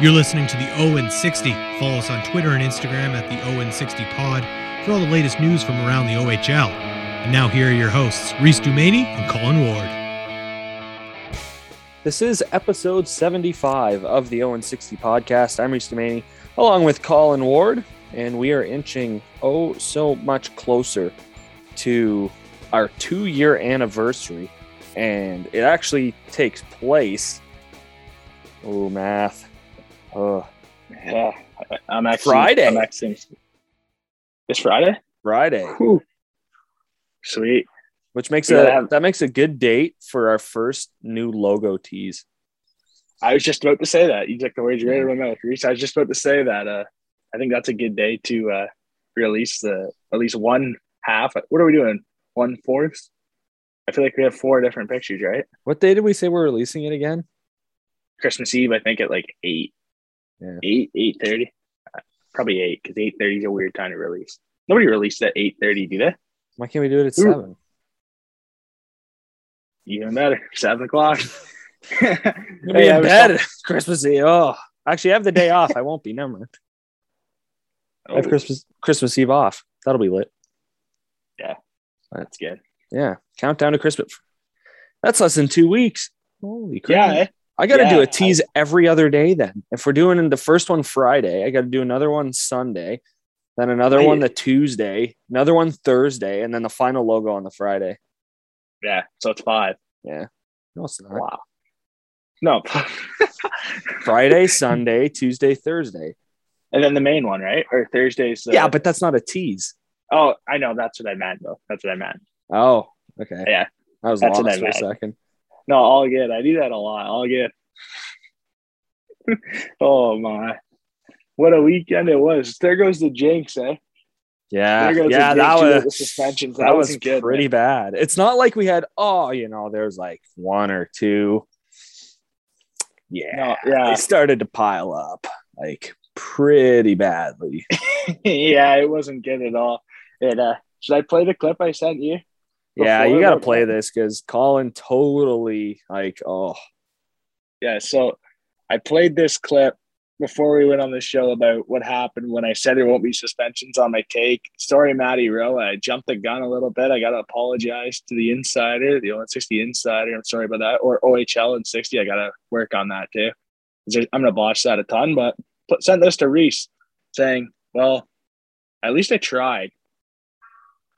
You're listening to the O in 60. Follow us on Twitter and Instagram at the O in 60 Pod for all the latest news from around the OHL. And now here are your hosts, Reese Dumaney and Colin Ward. This is episode 75 of the O in 60 podcast. I'm Reese Dumaney, along with Colin Ward, and we are inching oh so much closer to our two year anniversary. And it actually takes place. Oh, math. Oh, Yeah, I'm actually Friday. I'm actually, it's Friday. Friday, Whew. Sweet. which makes Yeah, a that- that makes a good date for our first new logo tease. I was just about to say that. You took the words right out of my mouth, Reese. I was just about to say that. Uh, I think that's a good day to uh, release the at least one half. What are we doing? One fourth. I feel like we have four different pictures, right? What day did we say we're releasing it again? Christmas Eve, I think at like eight, Yeah. eight, eight thirty. Probably eight because eight thirty is a weird time to release. Nobody released at eight thirty, do they? Why can't we do it at Ooh. seven? Even better, seven o'clock. Be Hey, I in bed Christmas Eve. Oh, actually, I have the day off. I won't be. Never mind. I have Oh, Christmas Christmas Eve off. That'll be lit. Yeah, that's good. Yeah, countdown to Christmas. That's less than two weeks. Holy crap! Yeah, eh? I got to do a tease every other day. Then, if we're doing the first one Friday, I got to do another one Sunday, then another Right. one the Tuesday, another one Thursday, and then the final logo on the Friday. yeah. So it's five. Yeah, no, it's not. Wow. No. Friday, Sunday, Tuesday, Thursday. and then the main one, right? Or Thursdays. uh, yeah, but that's not a tease. oh, I know. That's what I meant, though. That's what I meant. Oh, okay. Yeah. I was That's lost I for a second. No, all good. I do that a lot. All good. oh my! What a weekend it was. There goes the jinx, eh? Yeah, yeah, that was the suspensions. That, That, was good. pretty man. bad. It's not like we had oh, you know, there's like one or two. Yeah, No, yeah, they started to pile up like pretty badly. yeah. It wasn't good at all. It. Uh, should I play the clip I sent you? Yeah, you got to play this because Colin totally like oh Yeah, so I played this clip before we went on the show about what happened when I said there won't be suspensions on my take. Sorry, Matty Rowe. I jumped the gun a little bit. I got to apologize to the insider, the ON 60 insider. I'm sorry about that. Or OHL and 60. I got to work on that too. I'm going to botch that a ton, but put, sent this to Reese saying, well, at least I tried.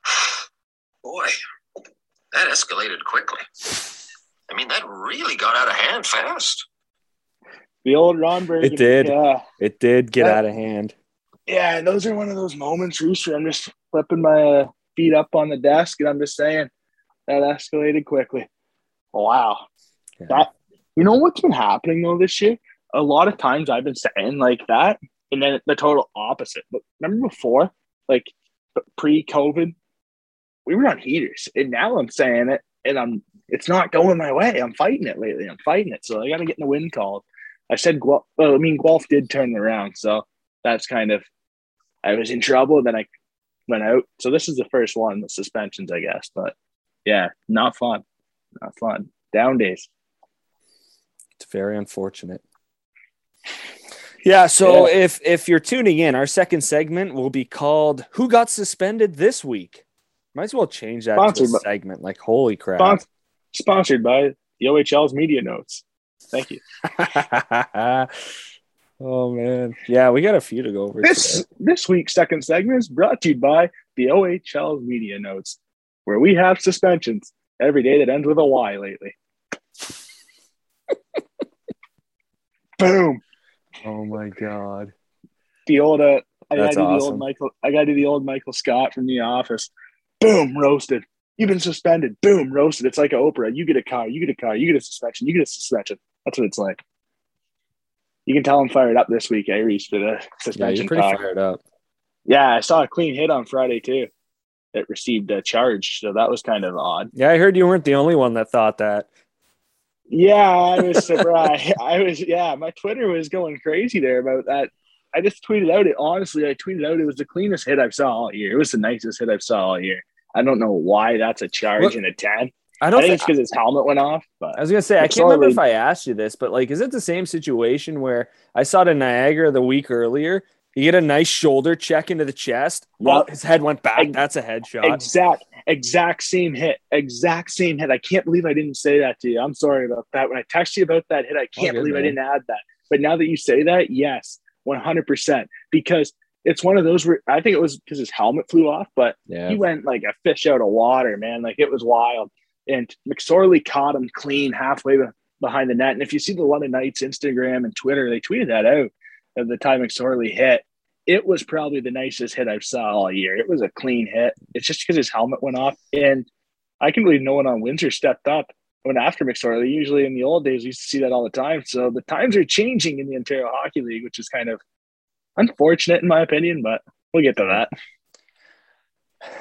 Boy, that escalated quickly. I mean, that really got out of hand fast. The old Ron Bergen. It did. Yeah. it did get Yeah. out of hand. Yeah, those are one of those moments, Reese, where I'm just flipping my uh, feet up on the desk and I'm just saying that escalated quickly. Wow. Yeah. That you know what's been happening though this year? A lot of times I've been saying like that, and then the total opposite. But remember before, like pre-COVID, we were on heaters, and now I'm saying it, and I'm it's not going my way. I'm fighting it lately. I'm fighting it, so I got to get in the wind called. I said, Guelph, well, I mean, Guelph did turn around, so that's kind of I was in trouble. Then I went out. So this is the first one, the suspensions, I guess. But yeah, not fun. Not fun. Down days. It's very unfortunate. Yeah, so Yeah. if if you're tuning in, our second segment will be called "Who Got Suspended This Week." Might as well change that to a by- segment. Like, holy crap! Spons- sponsored by the OHL's media notes. Thank you. oh man, yeah, we got a few to go over. This today. this week's second segment is brought to you by the OHL's media notes, where we have suspensions every day that ends with a Y lately. Boom. Oh my god, The old uh, I gotta do the old Michael. I gotta do the old Michael Scott from The Office. Boom, roasted. You've been suspended. Boom, roasted. It's like an Oprah. You get a car. You get a car. You get a suspension. You get a suspension. That's what it's like. You can tell I'm fired up this week, Reese, for the yeah, suspension you're pretty talk. fired up. Yeah, I saw a clean hit on Friday too. That received a charge, so that was kind of odd. Yeah, I heard you weren't the only one that thought that. Yeah, I was surprised. I was yeah, my Twitter was going crazy there about that. I just tweeted out it honestly. I tweeted out it was the cleanest hit I've saw all year. It was the nicest hit I've saw all year. I don't know why that's a charge What- and a ten. I I don't think think. it's because his helmet went off. But I was gonna say I can't remember if I asked you this, but like, is it the same situation where I saw it in Niagara the week earlier? You get a nice shoulder check into the chest. Oh, Yep. his head went back. Ex- That's a headshot. exact exact same hit, exact same hit. I can't believe I didn't say that to you. I'm sorry about that. When I texted you about that hit, I can't good, believe I didn't add that. But now that you say that, yes, 100 percent because it's one of those where I think it was because his helmet flew off, but yeah. he went like a fish out of water, man. Like it was wild. And McSorley caught him clean halfway behind the net. And if you see the London Knights Instagram and Twitter, they tweeted that out at the time McSorley hit. It was probably the nicest hit I've saw all year. It was a clean hit. It's just because his helmet went off. And I can believe no one on Windsor stepped up when after McSorley. Usually in the old days, we used to see that all the time. So the times are changing in the Ontario Hockey League, which is kind of unfortunate in my opinion, but we'll get to that.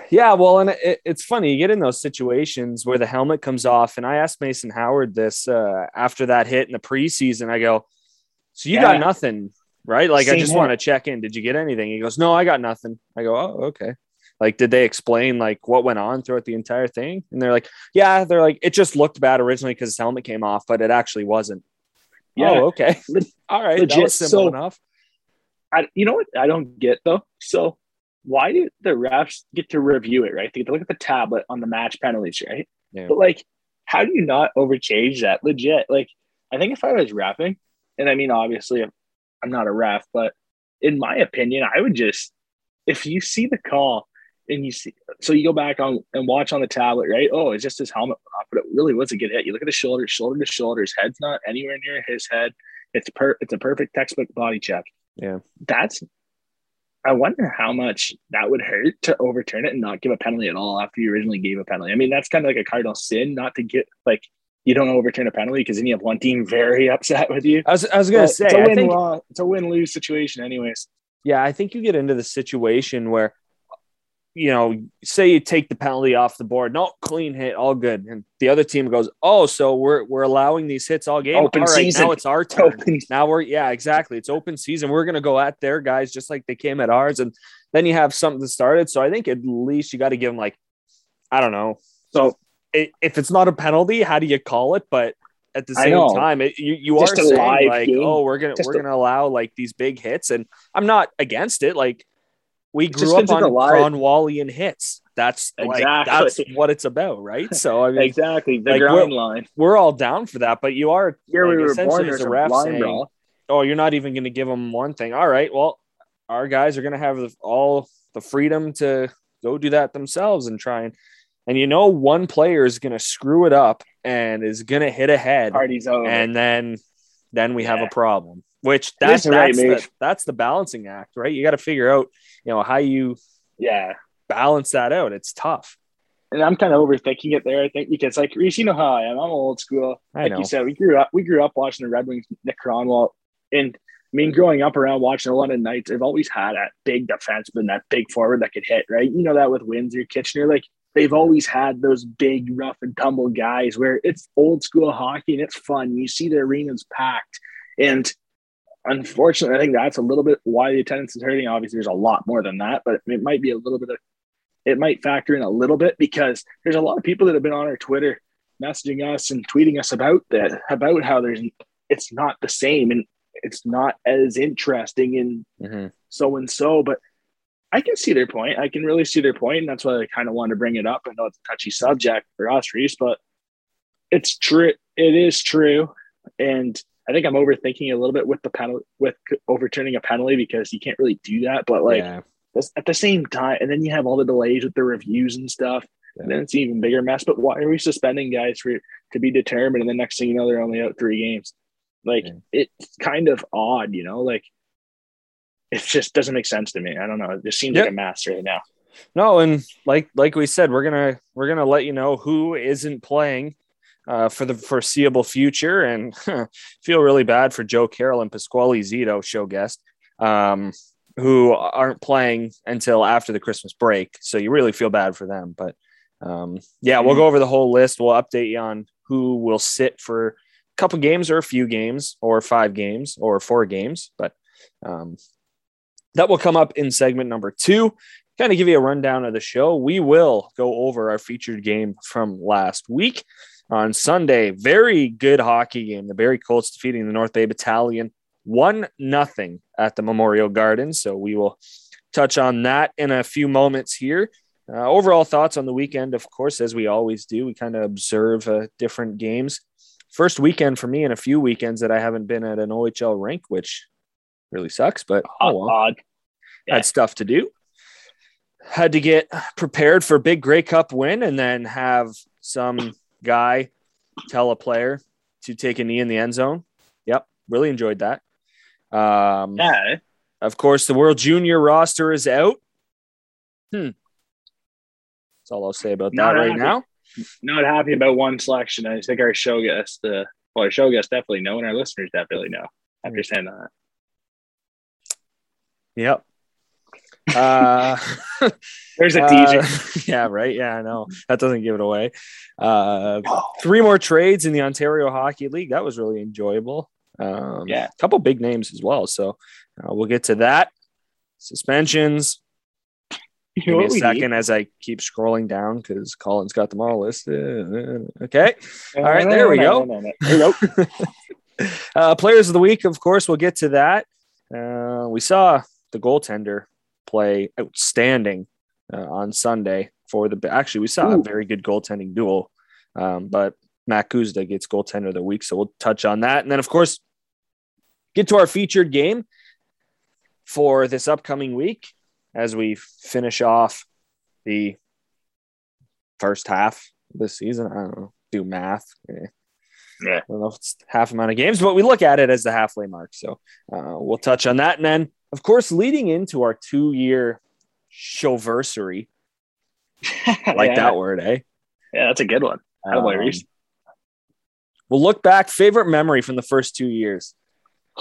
Yeah, well, and it, it's funny you get in those situations where the helmet comes off, and I asked Mason Howard this uh, after that hit in the preseason. I go, "So you Yeah. got nothing, right? Like, I just hit. want to check in. Did you get anything?" He goes, "No, I got nothing." I go, "Oh, okay." Like, did they explain like what went on throughout the entire thing? And they're like, "Yeah." They're like, "It just looked bad originally because his helmet came off, but it actually wasn't." Yeah. Oh, okay. Le- All right. That legit, was simple so- enough. I, you know what I don't get though? So why did the refs get to review it, right? They get to look at the tablet on the match penalties, right? Yeah. But like, how do you not overchange that? Legit. Like, I think if I was rapping, and I mean, obviously, I'm not a ref, but in my opinion, I would just, if you see the call and you see, so you go back on and watch on the tablet, right? Oh, it's just his helmet off, but it really was a good hit. You look at the shoulder, shoulder to shoulder, his head's not anywhere near his head. It's per, it's a perfect textbook body check Yeah. that's I wonder how much that would hurt to overturn it and not give a penalty at all after you originally gave a penalty. I mean, that's kind of like a cardinal sin not to get like you don't overturn a penalty because then you have one team very upset with you. I was, I was gonna But say, it's a I win think it's a win lose situation, anyways. Yeah, I think you get into the situation where, you know, say you take the penalty off the board, no clean hit, all good, and the other team goes, "Oh, so we're we're allowing these hits all game. Open all right, season. now it's our turn. Open- Now we're yeah, exactly. It's open season. We're gonna go at their guys just like they came at ours, and then you have something started. So I think at least you got to give them like, I don't know. So if it's not a penalty, how do you call it? But at the same time, it, you you Just are saying like, game. oh, we're gonna Just we're a- gonna allow like these big hits, and I'm not against it. Like we grew up on a Kronwallian hits. That's like that's Exactly. what it's about, right? So I mean, exactly the like, ground we're- line. we're all down for that, but you are Here we were born as a a ref saying, oh, you're not even going to give them one thing. All right, well, our guys are going to have the- all the freedom to go do that themselves and try and, and you know, one player is going to screw it up and is going to hit ahead, Party's over. and then then we have a problem. Which It that's right the, that's the balancing act, right? You got to figure out, you know, how you yeah. balance that out. It's tough. And I'm kind of overthinking it there, I think, because like Reese, you know how I am. I'm old school. Like you said, we grew up we grew up watching the Red Wings, Nick Kronwall. And I mean, growing up around watching a lot of nights, they've always had that big defenseman, that big forward that could hit, right? You know that with Windsor, Kitchener, like they've always had those big rough and tumble guys where it's old school hockey and it's fun. You see the arenas packed. And unfortunately, I think that's a little bit why the attendance is hurting. Obviously, there's a lot more than that, but it might be a little bit of it might factor in a little bit because there's a lot of people that have been on our Twitter messaging us and tweeting us about that, about how there's it's not the same and it's not as interesting and so and so. But I can see their point. I can really see their point, and that's why I kind of wanted to bring it up. I know it's a touchy subject for us, Reese, but it's true. It is true, and I think I'm overthinking a little bit with the penalty, with overturning a penalty because you can't really do that. But like yeah. at the same time, and then you have all the delays with the reviews and stuff. And then it's an even bigger mess. But why are we suspending guys for to be determined? And the next thing you know, they're only out three games. Like Yeah. it's kind of odd, you know. Like it just doesn't make sense to me. I don't know. It just seems Yep. like a mess right now. No, and like like we said, we're gonna we're gonna let you know who isn't playing uh, for the foreseeable future, and feel really bad for Joe Carroll and Pasquale Zito, show guest, um, who aren't playing until after the Christmas break. So you really feel bad for them. But um, yeah, we'll go over the whole list. We'll update you on who will sit for a couple games or a few games or five games or four games, but um, that will come up in segment number two. kind of give you a rundown of the show, we will go over our featured game from last week on Sunday. Very good hockey game. The Barrie Colts defeating the North Bay Battalion one nothing at the Memorial Garden. So we will touch on that in a few moments here. Uh, overall thoughts on the weekend, of course, as we always do, we kind of observe uh, different games. First weekend for me in a few weekends that I haven't been at an OHL rink, which really sucks, but oh well. Odd. Yeah. Had stuff to do. Had to get prepared for big Grey Cup win and then have some guy tell a player to take a knee in the end zone. Yep, really enjoyed that. Um, Yeah. of course, the World Junior roster is out. Hmm. That's all I'll say about that Not right now. Not happy about one selection. I think our show guest, uh, well, our show guests definitely know, and our listeners definitely know. After saying that, Yep. Uh, there's a uh, yeah, right. Yeah, I know. That doesn't give it away. Uh, three more trades in the Ontario Hockey League. That was really enjoyable. Um, Yeah. a couple big names as well. So uh, we'll get to that. Suspensions. You Give me a second as I keep scrolling down because Colin's got them all listed. Okay. All right, there we go. There we go. uh, players of the week, of course, we'll get to that. Uh, we saw the goaltender play outstanding uh, on Sunday for the. Actually, we saw a very good goaltending duel, um, but Mack Guzda gets goaltender of the week, so we'll touch on that, and then of course get to our featured game for this upcoming week as we finish off the first half of the season. I don't know, do math. Eh. Yeah. I don't know if it's half amount of games, but we look at it as the halfway mark. So uh, we'll touch on that. And then, of course, leading into our two year showversary, like yeah. that word, eh? Yeah, that's a good one. Um, Reese. we'll look back, favorite memory from the first two years.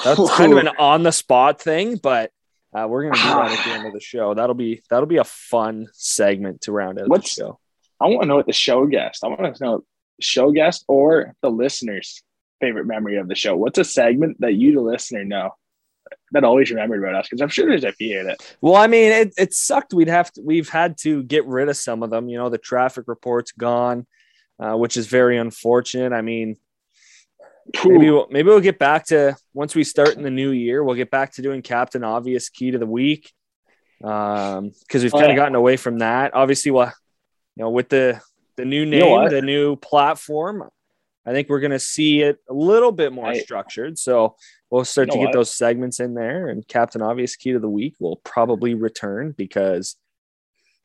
That's kind of an on the spot thing, but uh, we're gonna do that at the end of the show. That'll be that'll be a fun segment to round out What's- the show. I want to know what the show guest. I want to know show guest or the listener's favorite memory of the show. What's a segment that you, the listener, know that always remembered about us? Because I'm sure there's a few that Well, I mean, it, it sucked. We'd have to, we've had to get rid of some of them. You know, the traffic report's gone, uh, which is very unfortunate. I mean, maybe we'll, maybe we'll get back to once we start in the new year. We'll get back to doing Captain Obvious Key to the Week um, because we've Oh, kind of yeah. gotten away from that. Obviously, well, you know, with the the new know name, what? the new platform, I think we're going to see it a little bit more I- structured. So we'll start You to get what? those segments in there, and Captain Obvious Key to the Week will probably return because.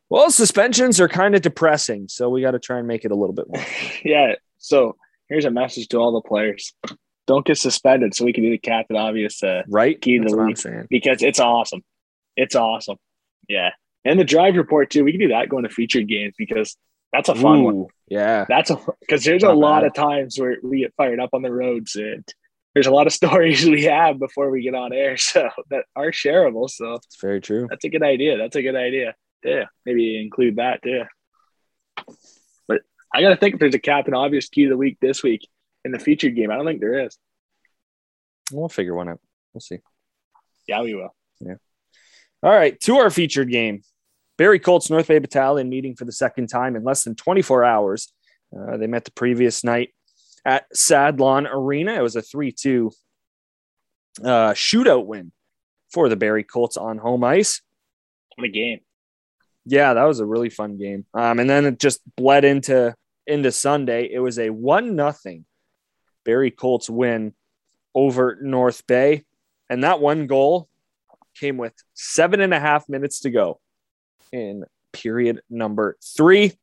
Well, suspensions are kind of depressing, so we got to try and make it a little bit more. yeah. So here's a message to all the players: don't get suspended, so we can do the captain obvious uh, Right? Key to That's the week. because it's awesome. It's awesome. Yeah, and the drive report too. We can do that going to featured games because that's a fun one. Yeah. That's a because there's a lot bad. of times where we get fired up on the roads and there's a lot of stories we have before we get on air, so that are shareable. So It's very true. that's a good idea. That's a good idea. Yeah, maybe include that too. But I got to think if there's a captain obvious key of the week this week in the featured game. I don't think there is. We'll figure one out. We'll see. Yeah, we will. Yeah. All right, to our featured game. Barrie Colts North Bay Battalion meeting for the second time in less than 24 hours. Uh, they met the previous night at Sadlon Arena. It was a 3 2 uh, shootout win for the Barrie Colts on home ice. What a game. Yeah, that was a really fun game. Um, and then it just bled into into Sunday. It was a one nothing Barrie Colts win over North Bay, and that one goal came with seven and a half minutes to go in period number three.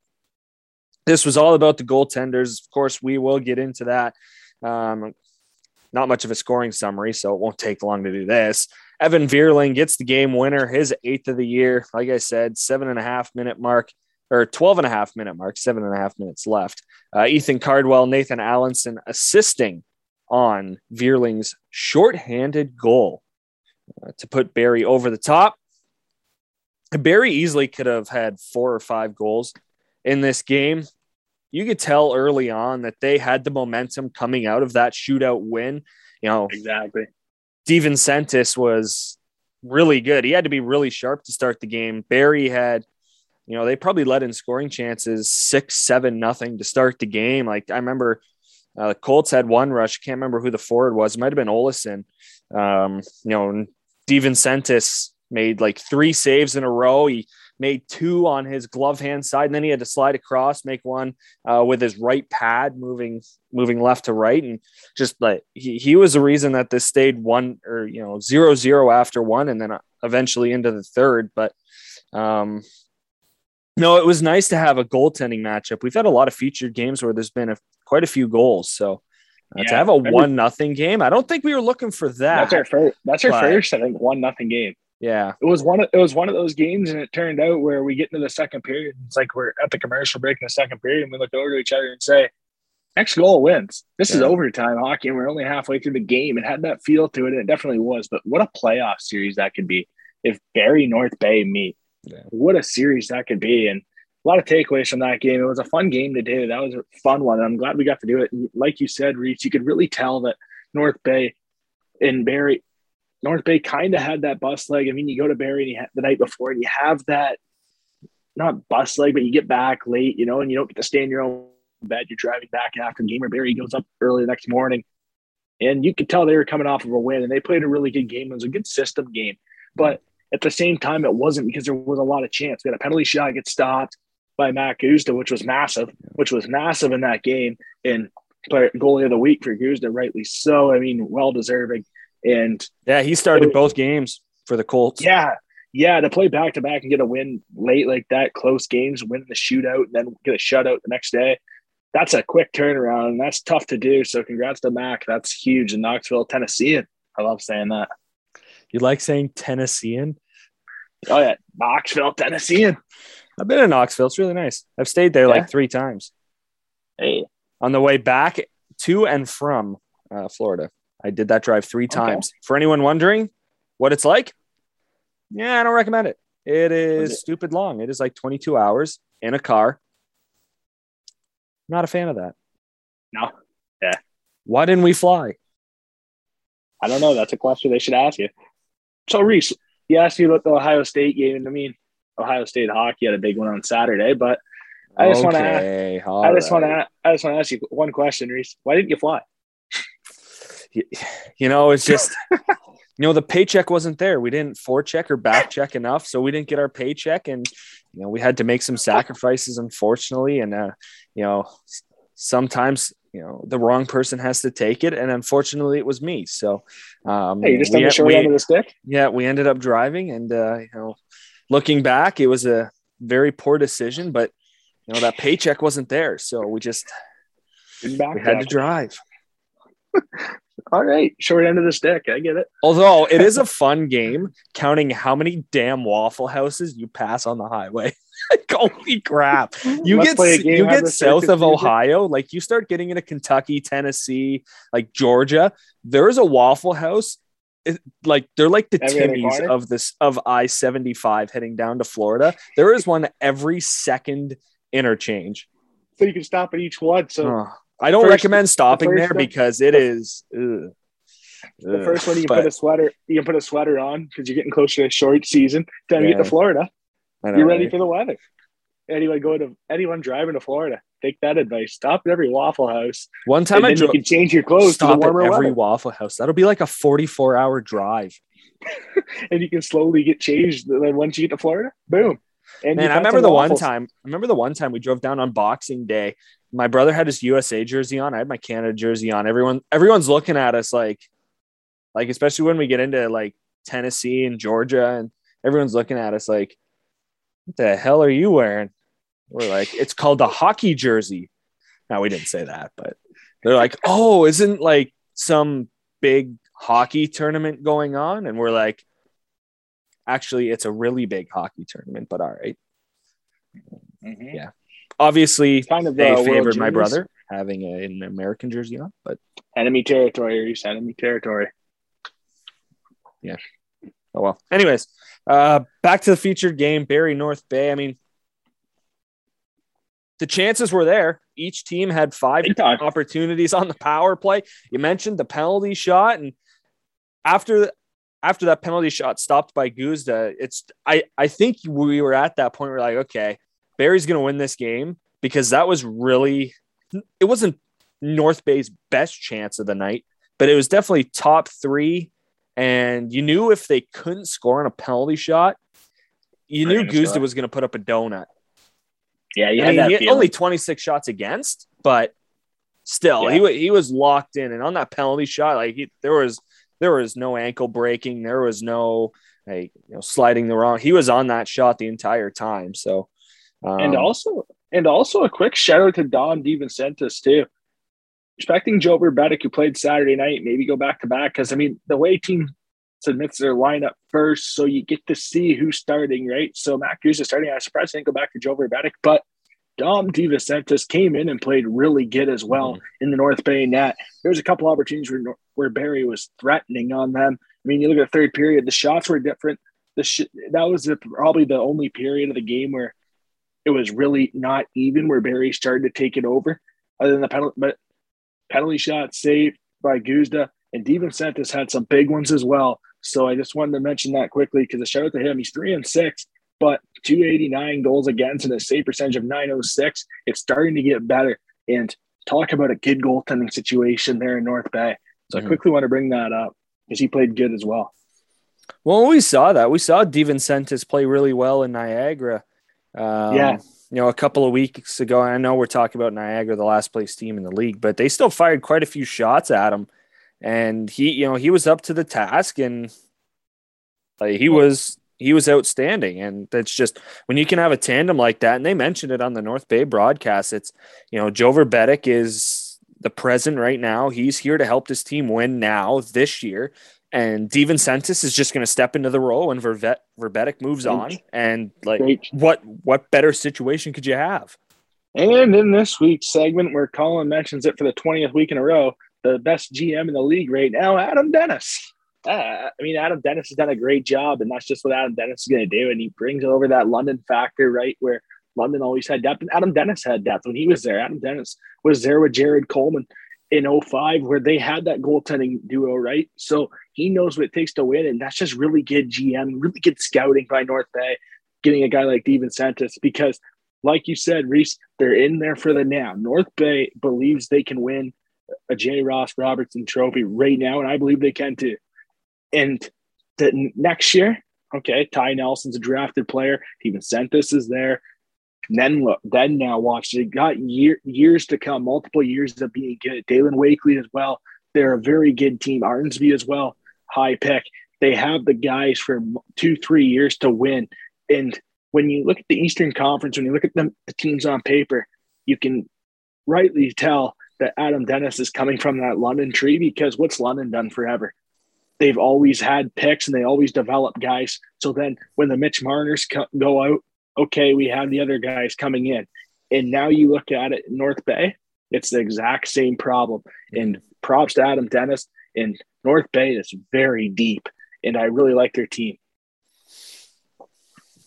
This was all about the goaltenders. Of course, we will get into that. Um, not much of a scoring summary, so it won't take long to do this. Evan Vierling gets the game winner, his eighth of the year. Like I said, seven and a half minute mark or 12 and a half minute mark, seven and a half minutes left. Uh, Ethan Cardwell, Nathan Allensen assisting on Vierling's shorthanded goal uh, to put Barrie over the top. Barrie easily could have had four or five goals in this game. You could tell early on that they had the momentum coming out of that shootout win. You know, Exactly. DeVincentis was really good. He had to be really sharp to start the game. Barrie had, you know, they probably let in scoring chances six, seven, nothing to start the game. Like I remember uh, the Colts had one rush. Can't remember who the forward was. It might have been Olison. Um, you know, DeVincentis made like three saves in a row. He made two on his glove hand side, and then he had to slide across, make one uh, with his right pad, moving moving left to right, and just like he, he was the reason that this stayed one or you know zero zero after one, and then eventually into the third. But um, no, it was nice to have a goaltending matchup. We've had a lot of featured games where there's been a, quite a few goals, so. Uh, Yeah, to have a one nothing game, I don't think we were looking for that. That's our first. That's our but- first. I think one nothing game. Yeah, It was one. Of, it was one of those games, and it turned out where we get into the second period. It's like we're at the commercial break in the second period, and we look over to each other and say, "Next goal wins." This is overtime hockey, and we're only halfway through the game. It had that feel to it, and it definitely was. But what a playoff series that could be if Barrie North Bay meet. Yeah. What a series that could be, and a lot of takeaways from that game. It was a fun game to do. That was a fun one. I'm glad we got to do it. And like you said, Reese, you could really tell that North Bay and Barrie North Bay kind of had that bus leg. I mean, you go to Barrie and you ha- the night before, and you have that not bus leg, but you get back late, you know, and you don't get to stay in your own bed. You're driving back after the game, or Barrie goes up early the next morning, and you could tell they were coming off of a win, and they played a really good game. It was a good system game, but at the same time, it wasn't because there was a lot of chance. We had a penalty shot get stopped by Mack Guzda, which was massive, which was massive in that game, and player goalie of the week for Guzda, rightly so. I mean, well deserving. And yeah, he started both games for the Colts. yeah, yeah, to play back to back and get a win late like that, close games, win the shootout, and then get a shutout the next day. That's a quick turnaround, and that's tough to do. So, congrats to Mac. That's huge in Knoxville, Tennessee. I love saying that. You like saying Tennessean? Oh yeah, Knoxville, Tennessee. I've been in Knoxville. It's really nice. I've stayed there Yeah. like three times Hey, on the way back to and from uh, Florida. I did that drive three Okay. times. For anyone wondering what it's like, yeah, I don't recommend it. It is it- stupid long. It is like 22 hours in a car. Not a fan of that. No. Yeah. Why didn't we fly? I don't know. That's a question they should ask you. So, Reese, you asked me about the Ohio State game, I mean, Ohio State hockey had a big one on Saturday, but I just wanna ask- Okay, I just want to I just want to ask you one question, Reese. Why didn't you fly? You, you know, it's just, you know, the paycheck wasn't there. We didn't forecheck or back check enough. So we didn't get our paycheck. And, you know, we had to make some sacrifices, unfortunately. And, uh, you know, sometimes, you know, the wrong person has to take it. And unfortunately, it was me. So, um, Hey, you just we- short we- end of the stick. yeah, we ended up driving. And, uh, you know, looking back, it was a very poor decision, but, you know, that paycheck wasn't there. So we just, back we had to drive. All right, short end of the stick. I get it. Although it is a fun game, counting how many damn Waffle Houses you pass on the highway. like, holy crap! You Let's get play a game you get south of. Ohio, like you start getting into Kentucky, Tennessee, like Georgia. There's a Waffle House. it- like they're like the Every Timmies of this of I seventy five heading down to Florida. There is one every second interchange. So you can stop at each one. So Oh, I don't first- recommend stopping first there one- because it is. ugh. the Ugh. first one you can But- put a sweater, you can put a sweater on because you're getting closer to short season. Time you get to Florida, know, you're ready right? for the weather. Anyone going to anyone driving to Florida, take that advice. Stop at every Waffle House, One time I then drove. you can change your clothes to stop the at every weather, Waffle House. That'll be like a 44 hour drive. and you can slowly get changed. Then once you get to Florida, boom. And Man, I remember the one time. I remember the one time we drove down on Boxing Day. My brother had his USA jersey on. I had my Canada jersey on. Everyone, everyone's looking at us like, like especially when we get into like Tennessee and Georgia, and everyone's looking at us like, "What the hell are you wearing?" We're like, "It's called a hockey jersey." Now we didn't say that, but they're like, "Oh, isn't like some big hockey tournament going on?" And we're like, "Actually, it's a really big hockey tournament, but all right." Mhm. Yeah. Obviously, kind of they favored my brother having a- an American jersey on, but Enemy territory, or Reese. Enemy territory. Yeah. Oh well. Anyways, uh, back to the featured game, Barrie North Bay. I mean, the chances were there. Each team had five opportunities on the power play. You mentioned the penalty shot, and after after that penalty shot stopped by Guzda, it's I I think we were at that point. We're like, okay, Barrie's going to win this game because that was really it wasn't North Bay's best chance of the night, but it was definitely top three. And you knew if they couldn't score on a penalty shot, you knew Guzda was going to put up a donut. Yeah, you I mean, he had only 26 shots against, but still, Yeah. he he was locked in. And on that penalty shot, like he, there was there was no ankle breaking, there was no like you know sliding the wrong. He was on that shot the entire time. So, um, and also and also a quick shout out to Dom DeVincentis too. Expecting Joe Vrbetic, who played Saturday night, maybe go back to back because I mean the way team submits their lineup first, so you get to see who's starting, right? So Matt Cruz is starting. I was surprised he didn't go back to Joe Vrbetic, but Dom DeVincentis came in and played really good as well mm-hmm. in the North Bay net. There was a couple opportunities where where Barrie was threatening on them. I mean, you look at the third period, the shots were different. The sh- that was the, probably the only period of the game where it was really not even, where Barrie started to take it over. Other than the penalty, but penalty shot saved by Guzda and DeVincentis had some big ones as well. So I just wanted to mention that quickly because a shout out to him. He's three and six, but 289 goals against and a save percentage of 906. It's starting to get better. And talk about a good goaltending situation there in North Bay. So Mhm. I quickly want to bring that up because he played good as well. Well, we saw that. We saw DeVincentis play really well in Niagara. Um, Yeah. You know, a couple of weeks ago, I know we're talking about Niagara, the last place team in the league, but they still fired quite a few shots at him. And he, you know, he was up to the task and like, he was he was outstanding. And that's just when you can have a tandem like that, and they mentioned it on the North Bay broadcast. It's you know, Joe Vrbetic is the present right now. He's here to help this team win now this year. And DeVincentis is just going to step into the role when Vervet, Vrbetic moves on. And like, what what better situation could you have? And in this week's segment, where Colin mentions it for the 20th week in a row, the best GM in the league right now, Adam Dennis. Uh, I mean, Adam Dennis has done a great job, and that's just what Adam Dennis is going to do. And he brings over that London factor, right? Where London always had depth, and Adam Dennis had depth when he was there. Adam Dennis was there with Jared Coleman in 05, where they had that goaltending duo, right? So he knows what it takes to win, and that's just really good GM, really good scouting by North Bay, getting a guy like DeVincentis because like you said, Reese, they're in there for the now. North Bay believes they can win a J. Ross Robertson trophy right now, and I believe they can too. And the next year, okay, Ty Nelson's a drafted player. DeVincentis is there. And then look, then now watch. They got year, years to come, multiple years of being good. Dalyn Wakely as well. They're a very good team. Arnsby as well, high pick. They have the guys for two, three years to win. And when you look at the Eastern Conference, when you look at the teams on paper, you can rightly tell that Adam Dennis is coming from that London tree because what's London done forever? They've always had picks and they always develop guys. So then when the Mitch Marners co- go out, okay, we have the other guys coming in. And now you look at it North Bay, it's the exact same problem. And props to Adam Dennis. And North Bay is very deep. And I really like their team.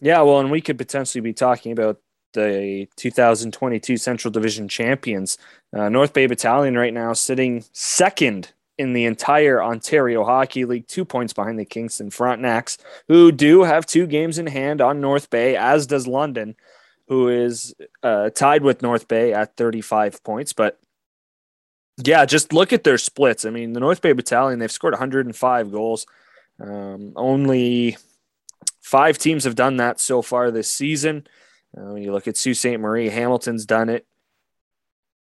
Yeah, well, and we could potentially be talking about the 2022 Central Division champions. Uh, North Bay Battalion right now sitting second in the entire Ontario Hockey League, two points behind the Kingston Frontenacs, who do have two games in hand on North Bay, as does London, who is uh, tied with North Bay at 35 points. But yeah, just look at their splits. I mean, the North Bay Battalion, they've scored 105 goals. Um, only five teams have done that so far this season. Uh, when you look at Sault Ste. Marie, Hamilton's done it.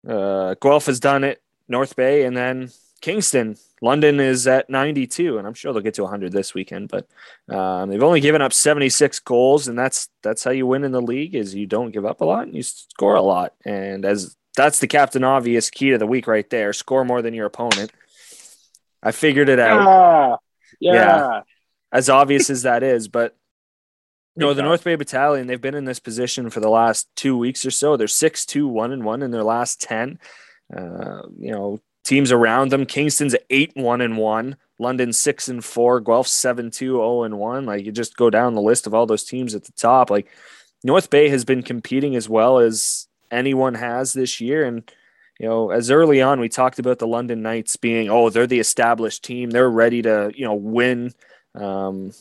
Uh, Guelph has done it. North Bay, and then Kingston. London is at 92, and I'm sure they'll get to 100 this weekend. But um, they've only given up 76 goals, and that's that's how you win in the league: is you don't give up a lot and you score a lot. And as that's the captain obvious key to the week right there: score more than your opponent. I figured it out Ah, yeah. Yeah. as obvious as that is, but no, the North Bay Battalion, they've been in this position for the last two weeks or so. They're 6 2 1 and 1 in their last 10. Uh, you know, teams around them, Kingston's 8 1 and 1, London 6 and 4, Guelph 7 2 0 and 1. Like you just go down the list of all those teams at the top. Like North Bay has been competing as well as anyone has this year. And, you know, as early on, we talked about the London Knights being, oh, they're the established team. They're ready to, you know, win Um,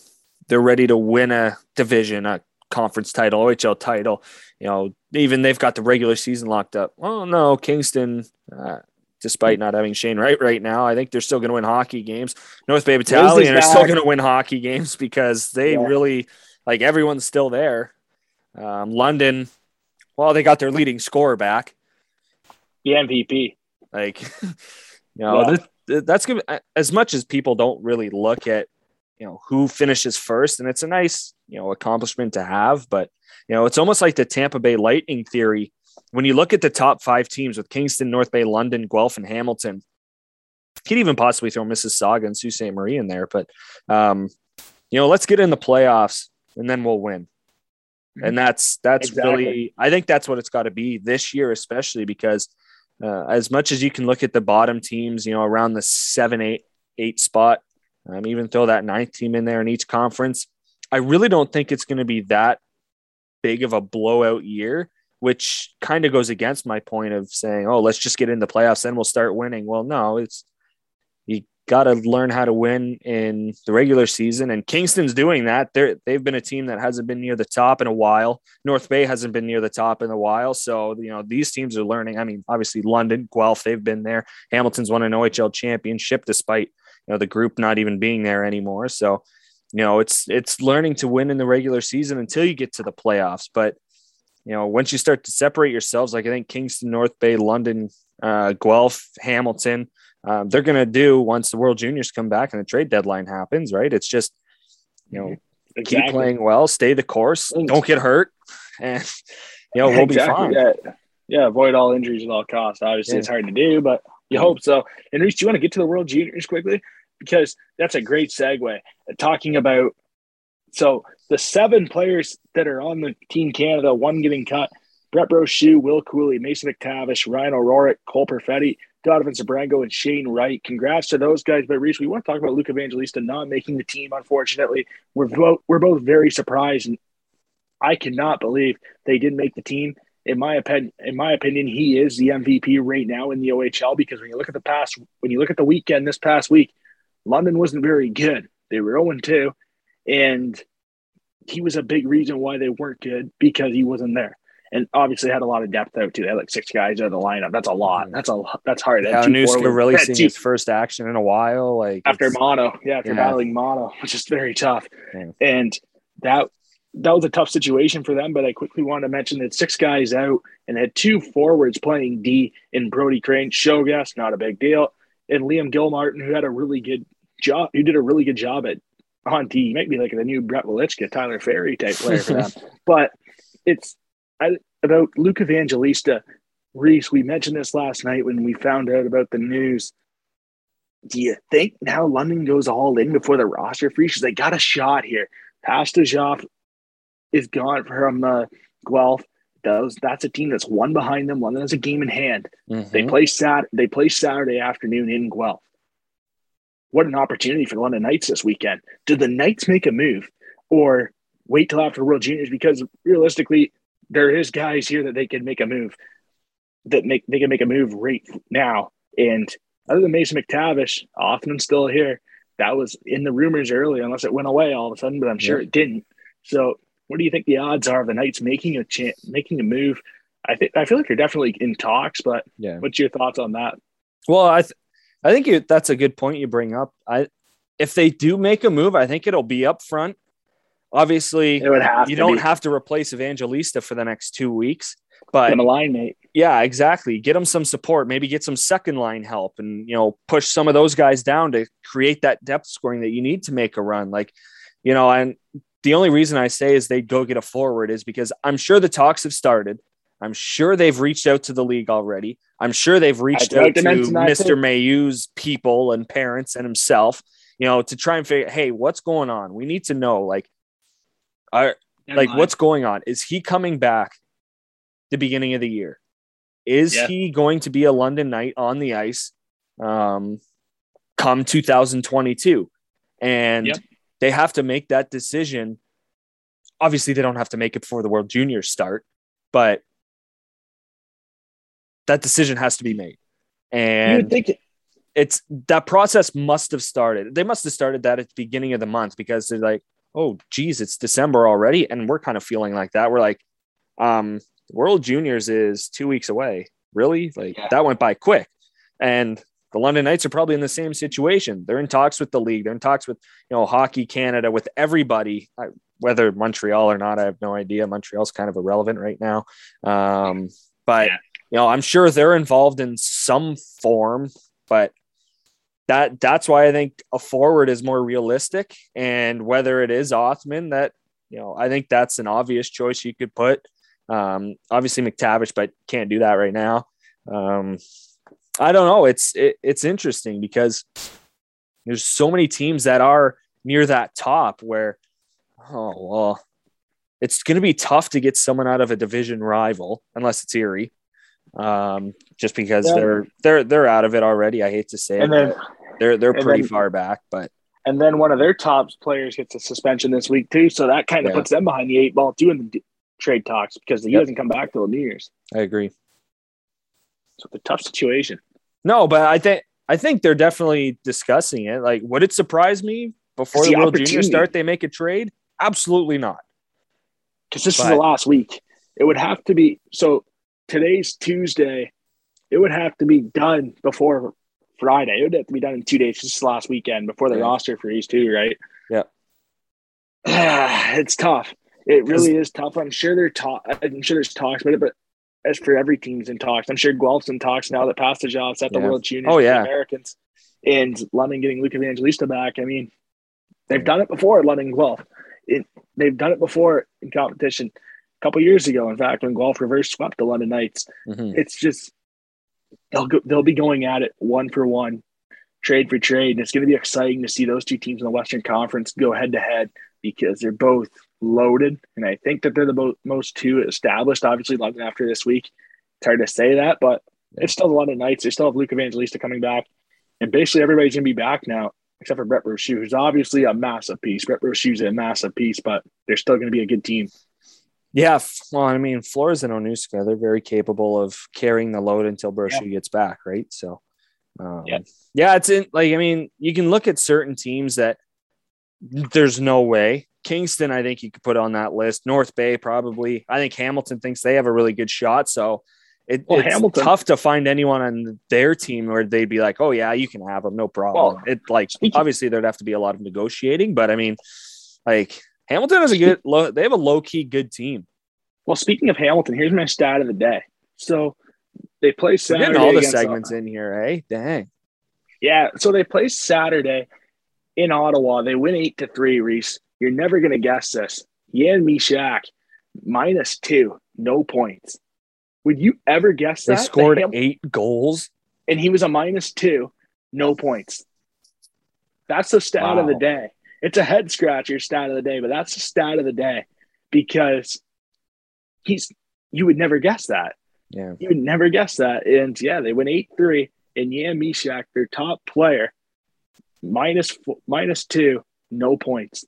they're ready to win a division, a conference title, OHL title. You know, even they've got the regular season locked up. Well, no, Kingston, uh, despite not having Shane Wright right now, I think they're still going to win hockey games. North Bay Battalion are still going to win hockey games because they yeah. really like everyone's still there. Um, London, well, they got their leading scorer back. The MVP. Like, you know, yeah. this, that's good. As much as people don't really look at, you know, who finishes first, and it's a nice, you know, accomplishment to have, but you know, it's almost like the Tampa Bay Lightning theory. When you look at the top five teams with Kingston, North Bay, London, Guelph, and Hamilton, could even possibly throw Mississauga and Sault Ste. Marie in there. But, um, you know, let's get in the playoffs and then we'll win. And that's that's exactly. really I think that's what it's got to be this year, especially because uh, as much as you can look at the bottom teams, you know, around the seven, eight, eight spot, um, even throw that ninth team in there in each conference. I really don't think it's going to be that big of a blowout year, which kind of goes against my point of saying, "Oh, let's just get in the playoffs, and we'll start winning." Well, no, it's you got to learn how to win in the regular season. And Kingston's doing that. They're, they've been a team that hasn't been near the top in a while. North Bay hasn't been near the top in a while. So, you know, these teams are learning. I mean, obviously London, Guelph, they've been there. Hamilton's won an OHL championship despite, you know, the group not even being there anymore. So, you know, it's, it's learning to win in the regular season until you get to the playoffs. But, you know, once you start to separate yourselves, like I think Kingston, North Bay, London, uh, Guelph, Hamilton, um, they're going to do once the World Juniors come back and the trade deadline happens, right? It's just, you know, exactly. keep playing well, stay the course, don't get hurt, and you know we'll exactly. be fine. Yeah. yeah, avoid all injuries at all costs. Obviously, yeah. it's hard to do, but you hope so. And Reese, do you want to get to the World Juniors quickly? Because that's a great segue. Talking about so the seven players that are on the Team Canada, one getting cut. Brett Brochu, Will Cuylle, Mason McTavish, Ryan O'Rourke, Cole Perfetti, Donovan Sebrango and Shane Wright. Congrats to those guys. But Reese, we want to talk about Luke Evangelista not making the team. Unfortunately, we're both we're both very surprised, and I cannot believe they didn't make the team. In my opinion, in my opinion, he is the MVP right now in the OHL because when you look at the past, when you look at the weekend this past week, London wasn't very good. They were 0 2, and he was a big reason why they weren't good because he wasn't there and obviously had a lot of depth out too. They had like six guys out of the lineup. That's a lot. That's a that's hard. Yeah, Nuska really seeing two, his first action in a while. Like after mono, yeah, after yeah. battling mono, which is very tough. And that that was a tough situation for them. But I quickly wanted to mention that six guys out and had two forwards playing D in Brody Crane, Shogas, not a big deal, and Liam Gilmartin, who had a really good job, who did a really good job at on D. He might be like the new Brett Walichka, Tyler Ferry type player for them. but it's I, about Luke Evangelista, Reese, we mentioned this last night when we found out about the news. Do you think now London goes all in before the roster freeze? Because they got a shot here. Pastujov is gone from uh, Guelph. Those that's a team that's one behind them. London has a game in hand. Mm-hmm. They play sat they play Saturday afternoon in Guelph. What an opportunity for the London Knights this weekend. Do the Knights make a move or wait till after World Juniors? Because realistically, there is guys here that they can make a move that make they can make a move right now. And other than Mason McTavish, often still here. That was in the rumors early, unless it went away all of a sudden, but I'm sure yeah. it didn't. So, what do you think the odds are of the Knights making a chance, making a move? I think I feel like you're definitely in talks, but yeah. what's your thoughts on that? Well, I th- I think you, that's a good point you bring up. I if they do make a move, I think it'll be up front Obviously, you don't be. have to replace Evangelista for the next two weeks, but a line mate. Yeah, exactly. Get them some support. Maybe get some second line help, and you know push some of those guys down to create that depth scoring that you need to make a run. Like, you know, and the only reason I say is they go get a forward is because I'm sure the talks have started. I'm sure they've reached out to the league already. I'm sure they've reached out to Mr. Mailloux's people and parents and himself, you know, to try and figure, hey, what's going on? We need to know. Like, are like what's going on? Is he coming back the beginning of the year? Is yeah. he going to be a London Knight on the ice um, come 2022? And yep. they have to make that decision. Obviously, they don't have to make it before the World Juniors start, but that decision has to be made. And it's that process must have started. They must have started that at the beginning of the month because they're like, oh, geez, it's December already. And we're kind of feeling like that. We're like, um, World Juniors is two weeks away. Really? Like Yeah. that went by quick. And the London Knights are probably in the same situation. They're in talks with the league. They're in talks with, you know, Hockey Canada, with everybody, I, whether Montreal or not. I have no idea. Montreal's kind of irrelevant right now. Um, but, Yeah. You know, I'm sure they're involved in some form, but that that's why I think a forward is more realistic. And whether it is Othmann, that you know, I think that's an obvious choice you could put. Um, obviously McTavish, but can't do that right now. Um, I don't know. It's it, it's interesting because there's so many teams that are near that top where, oh well, it's going to be tough to get someone out of a division rival unless it's Erie, um, just because Yeah. they're they're they're out of it already. I hate to say And it, then they're they're pretty then- far back, but and then one of their top players gets a suspension this week too. So that kind of Yeah. puts them behind the eight ball too in the d- trade talks because he Yep. doesn't come back till New Year's. I agree. So it's a tough situation. No, but I think I think they're definitely discussing it. Like, would it surprise me before the the World Junior start they make a trade? Absolutely not. because this is the last week. It would have to be so. Today's Tuesday. It would have to be done before Friday. It would have to be done in two days. This is last weekend before the Yeah. roster freeze too, right? Yeah. it's tough. It really is tough. I'm sure they're talk. I'm sure there's talks about it, but as for every team's in talks, I'm sure Guelph's in talks now that Pastujov's at the Yeah. World Juniors. Oh, yeah. Americans and London getting Luke Evangelista back. I mean, they've done it before. London and Guelph. It, they've done it before in competition couple years ago. In fact, when Guelph reverse swept the London Knights, Mhm. it's just they'll go, they'll be going at it one for one, trade for trade, and it's going to be exciting to see those two teams in the Western Conference go head to head because they're both loaded, and I think that they're the mo- most two established. Obviously, London after this week, it's hard to say that, but it's still the London Knights. They still have Luke Evangelista coming back, and basically everybody's going to be back now except for Brett Brochu, who's obviously a massive piece. Brett Brochu's a massive piece, but they're still going to be a good team. Yeah, well, I mean, Flores and Onuska, they're very capable of carrying the load until Brochu gets back, right? So, um, Yeah. yeah, it's in like I mean, you can look at certain teams that there's no way. Kingston, I think you could put on that list. North Bay, probably. I think Hamilton thinks they have a really good shot. So it, Well, it's Hamilton- tough to find anyone on their team where they'd be like, "Oh yeah, you can have them, no problem." Well, it like obviously there'd have to be a lot of negotiating, but I mean, like Hamilton has a good, low, they have a low key good team. Well, speaking of Hamilton, here's my stat of the day. So they play Saturday. We're getting all the against- segments in here, eh? Dang. Yeah, so they play Saturday in Ottawa. They win eight to three. Reese, you're never gonna guess this. Jan Mysak minus two, no points. Would you ever guess They that? scored Ham- eight goals. and he was a minus two, no points. That's the stat of the day. It's a head scratcher stat of the day, but that's the stat of the day because he's you would never guess that. Yeah. You would never guess that. And yeah, they went 8 3. And Jan Mysak, their top player, minus four, minus two, no points.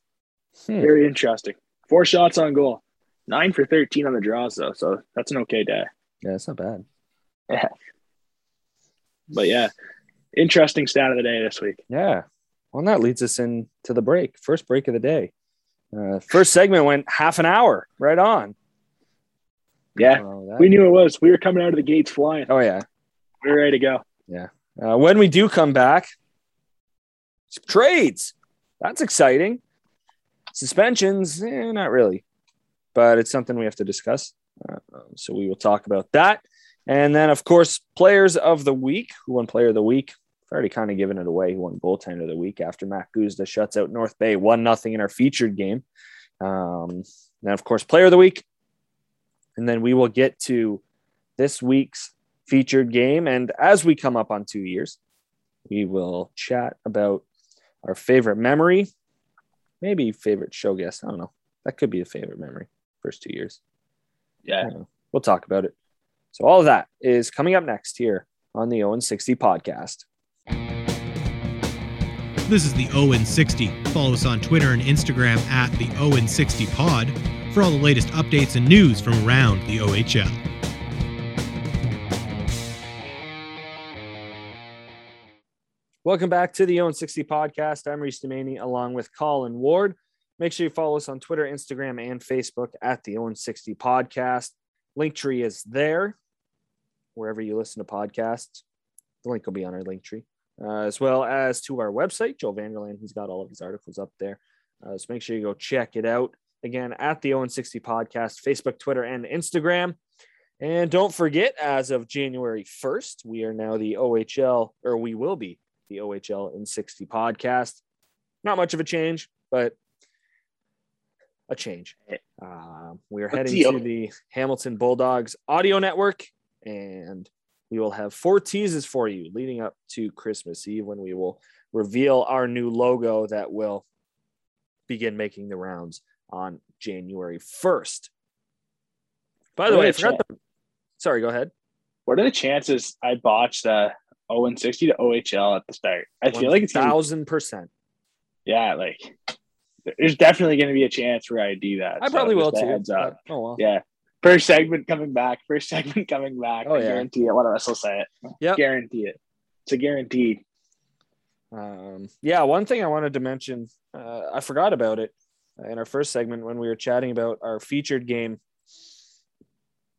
Hmm. Very interesting. Four shots on goal, nine for 13 on the draws, though. So that's an okay day. Yeah, it's not bad. Yeah. But yeah, interesting stat of the day this week. Yeah. Well, and that leads us into the break. First break of the day. Uh, first segment went half an hour, right on. Yeah, Oh, we knew it was. We were coming out of the gates flying. oh yeah. We were ready to go. Uh, when we do come back, trades. That's exciting. Suspensions, eh, not really, but it's something we have to discuss. Uh, so we will talk about that. And then, of course, players of the week. Who won player of the week? I've already kind of given it away. He won goaltender of the week after Mack Guzda shuts out North Bay 1 nothing in our featured game. Um, then, of course, player of the week. And then we will get to this week's featured game. And as we come up on two years, we will chat about our favorite memory, maybe favorite show guest. I don't know. That could be a favorite memory. First two years. Yeah. We'll talk about it. So all of that is coming up next here on the O in 60 podcast. This is the O in 60. Follow us on Twitter and Instagram at the O in 60 Pod for all the latest updates and news from around the OHL. Welcome back to the O in 60 podcast. I'm Reese Demaney along with Colin Ward. Make sure you follow us on Twitter, Instagram, and Facebook at the O in 60 podcast. Linktree is there wherever you listen to podcasts. The link will be on our link tree, uh, as well as to our website, Joe Vanderland. He's got all of his articles up there. Uh, so make sure you go check it out. Again, at the O in 60 podcast, Facebook, Twitter, and Instagram. And don't forget, as of January 1st, we are now the OHL, or we will be the OHL in 60 podcast. Not much of a change, but a change. Uh, we are heading to the Hamilton Bulldogs audio network, and we will have four teases for you leading up to Christmas Eve when we will reveal our new logo that will begin making the rounds on January 1st. By the way, I forgot the. Sorry, go ahead. What are the chances I botched uh, the 0 60 to OHL at the start? I feel like it's thousand percent. Yeah, like there's definitely going to be a chance where I do that. I so probably will too. Heads up. Oh well. Yeah. First segment coming back. First segment coming back. Oh, I yeah. guarantee it. One of us will say it. Yeah. Guarantee it. It's a guarantee. Um, yeah. One thing I wanted to mention, uh, I forgot about it in our first segment when we were chatting about our featured game.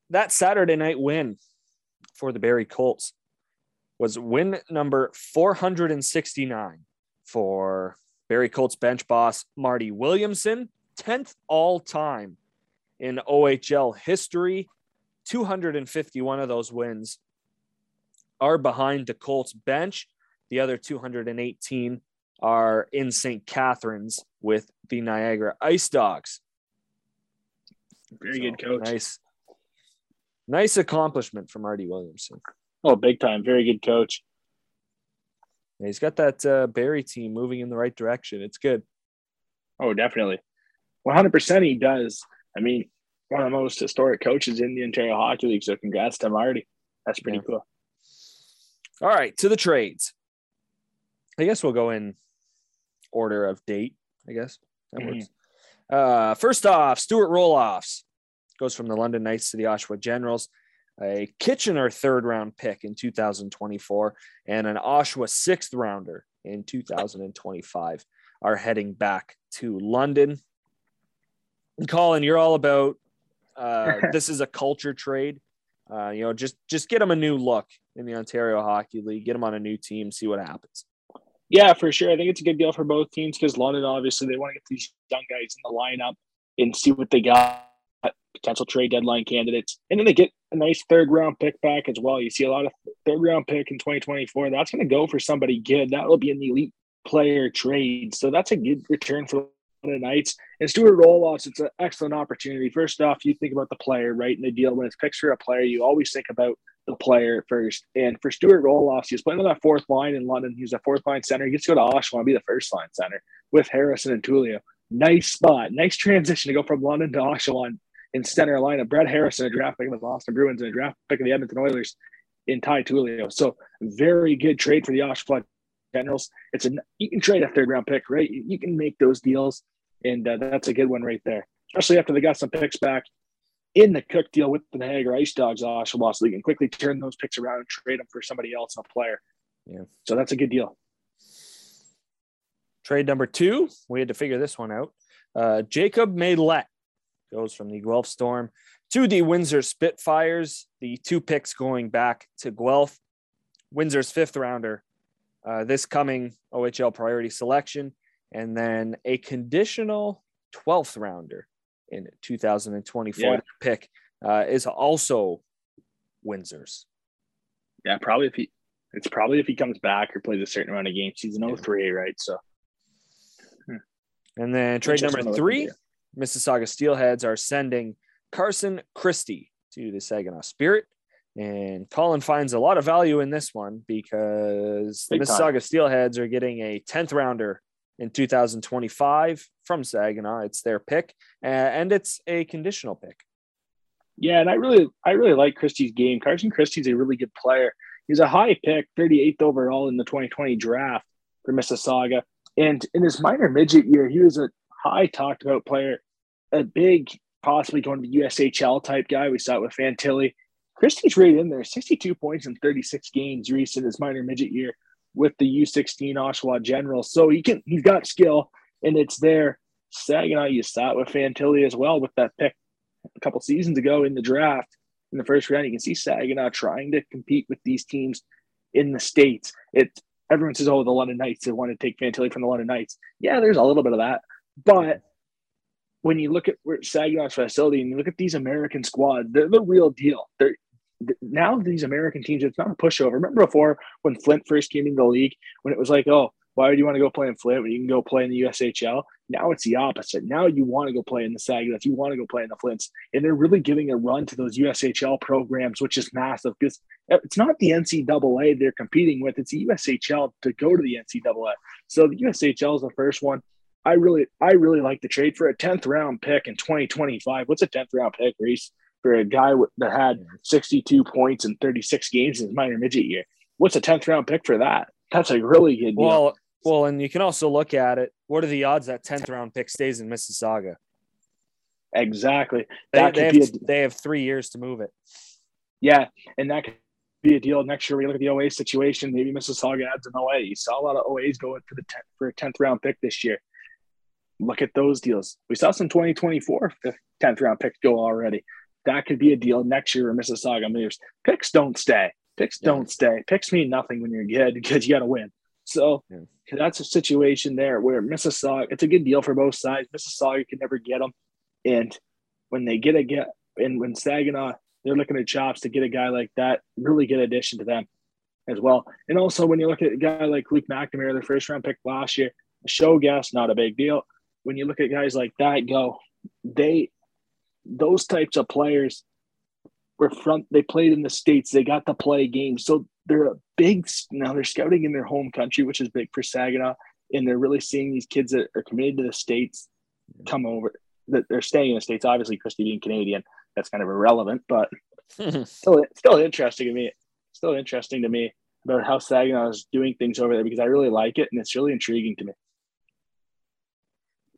That Saturday night win for the Barrie Colts was win number 469 for Barrie Colts bench boss Marty Williamson, 10th all time in OHL history. 251 of those wins are behind the Colts bench. The other 218 are in St. Catharines with the Niagara Ice Dogs. Very So, good coach. Nice. Nice accomplishment from Marty Williamson. Oh, big time. Very good coach. Yeah, he's got that uh, Barrie team moving in the right direction. It's good. Oh, definitely. 100% he does. I mean, one of the most historic coaches in the Ontario Hockey League. So congrats to Marty. That's pretty Yeah. cool. All right, to the trades. I guess we'll go in order of date. I guess that Mhm. works. Uh, first off, Stuart Rolofs goes from the London Knights to the Oshawa Generals. A Kitchener third round pick in 2024 and an Oshawa sixth rounder in 2025 are heading back to London. Colin, you're all about uh, this is a culture trade. Uh, you know, just just get them a new look in the Ontario Hockey League. Get them on a new team. See what happens. Yeah, for sure. I think it's a good deal for both teams because London, obviously, they want to get these young guys in the lineup and see what they got, potential trade deadline candidates. And then they get a nice third round pick back as well. You see a lot of third round pick in 2024. That's going to go for somebody good. That will be an elite player trade. So that's a good return for the Knights. And Stuart Rolofs, it's an excellent opportunity. First off, you think about the player, right? In the deal, when it's for a player, you always think about the player first. And for Stuart Rolofs, he was playing on that fourth line in London. He was a fourth line center. He gets to go to Oshawa and be the first line center with Harrison and Tullio. Nice spot. Nice transition to go from London to Oshawa and, in center line of Brett Harrison, a draft pick of the Boston Bruins, and a draft pick of the Edmonton Oilers in Ty Tullio. So very good trade for the Oshawa Generals. It's a you can trade a third round pick, right? You, you can make those deals, and uh, that's a good one right there. Especially after they got some picks back in the Cook deal with the Niagara Ice Dogs, Oshawa, they can quickly turn those picks around and trade them for somebody else, a player. Yeah. So that's a good deal. Trade number two, we had to figure this one out. Uh, Jacob Maillet goes from the Guelph Storm to the Windsor Spitfires. The two picks going back to Guelph. Windsor's fifth rounder uh, this coming OHL priority selection, and then a conditional 12th rounder in 2024 Yeah. Pick uh, is also Windsor's. Yeah, probably if he it's probably if he comes back or plays a certain amount of games. He's an 03, right? So And then trade number three. Mississauga Steelheads are sending Carson Christie to the Saginaw Spirit. And Colin finds a lot of value in this one because the Big time. Mississauga Steelheads are getting a 10th rounder in 2025 from Saginaw. It's their pick, and it's a conditional pick. Yeah, and I really I really like Christie's game. Carson Christie's a really good player. He's a high pick, 38th overall in the 2020 draft for Mississauga. And in his minor midget year, he was a high talked about player, a big, possibly going to the USHL type guy. We saw it with Fantilli. Christie's right in there, 62 points in 36 games recent his minor midget year. With the U16 Oshawa Generals. So he can he's got skill and it's there. Saginaw, you saw it with Fantilli as well with that pick a couple seasons ago in the draft in the first round. You can see Saginaw trying to compete with these teams in the States. It everyone says, oh, the London Knights, they want to take Fantilli from the London Knights. Yeah, there's a little bit of that. But when you look at Saginaw's facility and you look at these American squads, they're the real deal. They're now these American teams, it's not a pushover. Remember before when Flint first came into the league, when it was like, oh, why would you want to go play in Flint when you can go play in the USHL? Now it's the opposite. Now you want to go play in the Saginaw's, you want to go play in the Flints, and they're really giving a run to those USHL programs, which is massive because it's not the NCAA they're competing with; it's the USHL to go to the NCAA. So the USHL is the first one. I really, I really like the trade for a tenth round pick in 2025. What's a tenth round pick, Reese, for a guy that had 62 points in 36 games in his minor midget year? What's a tenth round pick for that? That's a really good deal. Well, well, and you can also look at it. What are the odds that 10th round pick stays in Mississauga? Exactly. They, they, have, a, they have three years to move it. Yeah. And that could be a deal next year. We look at the OA situation. Maybe Mississauga adds an OA. You saw a lot of OAs going for the 10th, for a 10th round pick this year. Look at those deals. We saw some 2024 10th round picks go already. That could be a deal next year Mississauga moves. Picks don't stay. Picks yeah. don't stay. Picks mean nothing when you're good because you got to win. So yeah. that's a situation there where Mississauga, it's a good deal for both sides. Mississauga can never get them. And when they get a get, and when Saginaw, they're looking at chops to get a guy like that, really good addition to them as well. And also when you look at a guy like Luke McNamara, the first round pick last year, a show guest, not a big deal. When you look at guys like that, go, they, those types of players were front, they played in the States, they got to play games. So they're a big now they're scouting in their home country, which is big for Saginaw, and they're really seeing these kids that are committed to the states come over. That they're staying in the states. Obviously, Christy being Canadian, that's kind of irrelevant, but still, still interesting to me. Still interesting to me about how Saginaw is doing things over there because I really like it and it's really intriguing to me.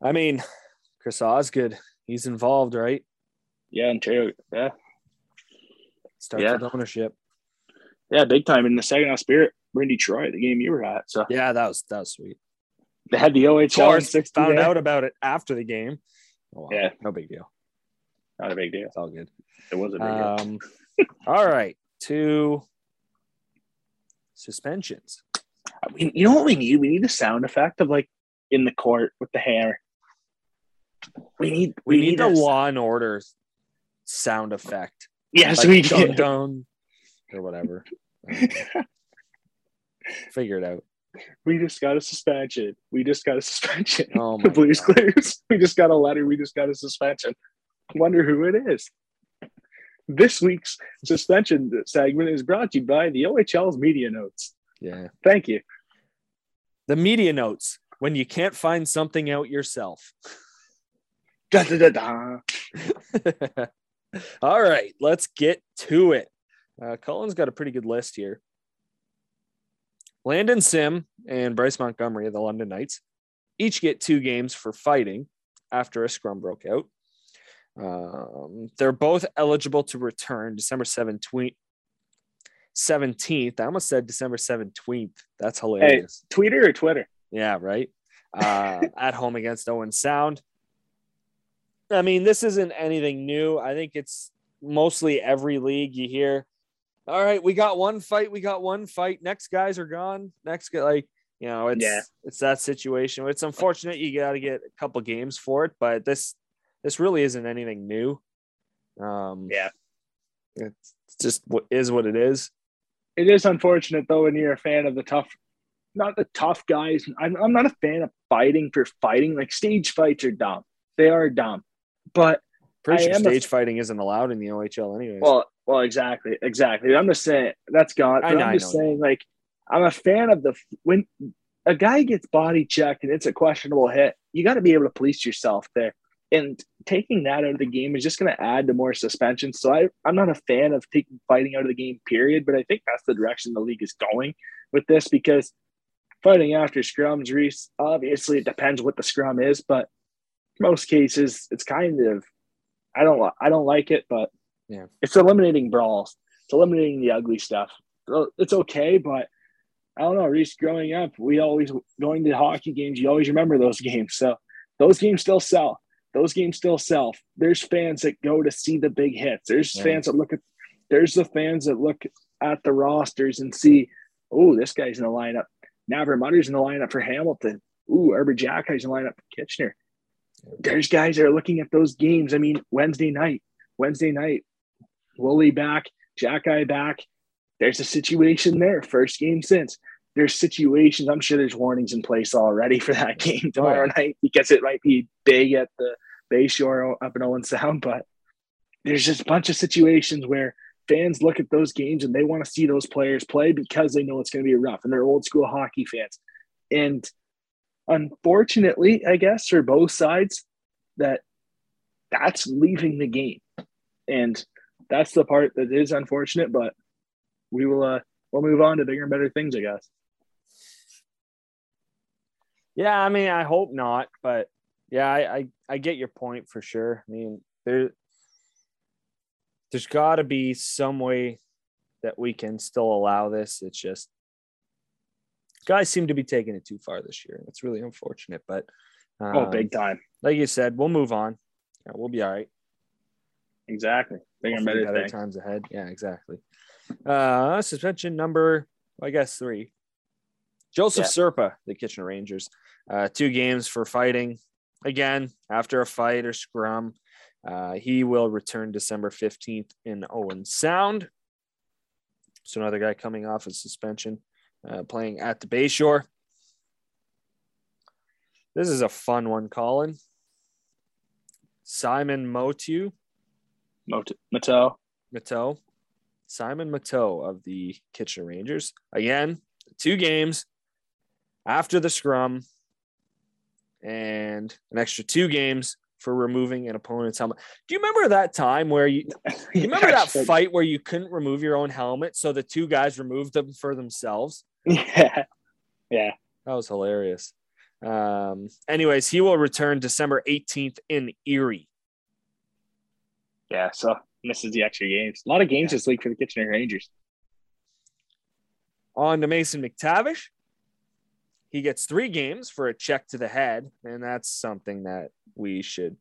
I mean, Chris Osgood, he's involved, right? Yeah, Ontario. Yeah. Starts yeah. with ownership. Yeah, big time in the second half Spirit. We're in Detroit, the game you were at. So yeah, that was that was sweet. They had the OHL. Of found out about it after the game. Oh, yeah, no big deal. Not a big deal. It's all good. It was a big um, deal. all right, two suspensions. I mean, you know what we need? We need a sound effect of like in the court with the hammer. We need we, we need, need the law and order sound effect. Yes, like, we dun, dun, or whatever. Figure it out. We just got a suspension. We just got a suspension. Oh the Blues God. Clues. We just got a letter. We just got a suspension. Wonder who it is. This week's suspension segment is brought to you by the OHL's media notes. Yeah. Thank you. The media notes when you can't find something out yourself. Da, da, da, All right, let's get to it. Uh, Colin's got a pretty good list here. Landon Sim and Bryce Montgomery of the London Knights each get two games for fighting after a scrum broke out. Um, they're both eligible to return December 17th. 17th. I almost said December 17th. That's hilarious. Hey, Twitter or Twitter? Yeah, right. Uh, at home against Owen Sound. I mean, this isn't anything new. I think it's mostly every league you hear all right, we got one fight, we got one fight. Next guys are gone. Next guy, like you know, it's yeah. it's that situation. It's unfortunate you got to get a couple games for it, but this this really isn't anything new. Um, yeah, it's just what is what it is. It is unfortunate though when you're a fan of the tough, not the tough guys. I'm I'm not a fan of fighting for fighting. Like stage fights are dumb. They are dumb, but Pretty sure stage a, fighting isn't allowed in the OHL anyways. Well, well, exactly, exactly. I'm just saying that's gone. I know, I'm just saying, like, I'm a fan of the when a guy gets body checked and it's a questionable hit, you got to be able to police yourself there. And taking that out of the game is just going to add to more suspension. So I, I'm not a fan of taking fighting out of the game, period. But I think that's the direction the league is going with this because fighting after scrums, Reese, obviously it depends what the scrum is, but most cases it's kind of I don't I don't like it, but yeah, it's eliminating brawls. It's eliminating the ugly stuff. It's okay, but I don't know, Reese, growing up, we always going to hockey games, you always remember those games. So those games still sell. Those games still sell. There's fans that go to see the big hits. There's Yeah. fans that look at there's the fans that look at the rosters and see, oh, this guy's in the lineup. Navrin Mutter's in the lineup for Hamilton. Ooh, Arber Xhekaj's in the lineup for Kitchener. There's guys that are looking at those games. I mean, Wednesday night, Wednesday night, Woolley back, Xhekaj back. There's a situation there. First game since. There's situations. I'm sure there's warnings in place already for that game oh, tomorrow night because it might be big at the Bayshore up in Owen oh Sound. But there's just a bunch of situations where fans look at those games and they want to see those players play because they know it's going to be rough and they're old school hockey fans. And unfortunately, I guess for both sides, that that's leaving the game, and that's the part that is unfortunate. But we will uh we'll move on to bigger and better things, I guess. Yeah, I mean, I hope not, but yeah, I I, I get your point for sure. I mean, there there's got to be some way that we can still allow this. It's just guys seem to be taking it too far this year. It's really unfortunate, but um, oh, big time, Like you said, we'll move on. Yeah, we'll be all right. exactly. And Hopefully better, better times ahead. Yeah, exactly. Uh, suspension number, I guess three. Joseph Serpa, the Kitchener Rangers, uh, two games for fighting. Again, after a fight or scrum, uh, he will return December 15th in Owen Sound. So another guy coming off of suspension, uh, playing at the Bayshore. This is a fun one, Colin. Simon Motu, Mot- Mattel. Mateau, Simon Mateau of the Kitchener Rangers. Again, two games after the scrum and an extra two games for removing an opponent's helmet. Do you remember that time where you, you remember that fight where you couldn't remove your own helmet? So the two guys removed them for themselves? Yeah, yeah. That was hilarious. Um, anyways, he will return December 18th in Erie. Yeah, so misses the extra games. A lot of games this week for the Kitchener Rangers. On to Mason McTavish. He gets three games for a check to the head, and that's something that we should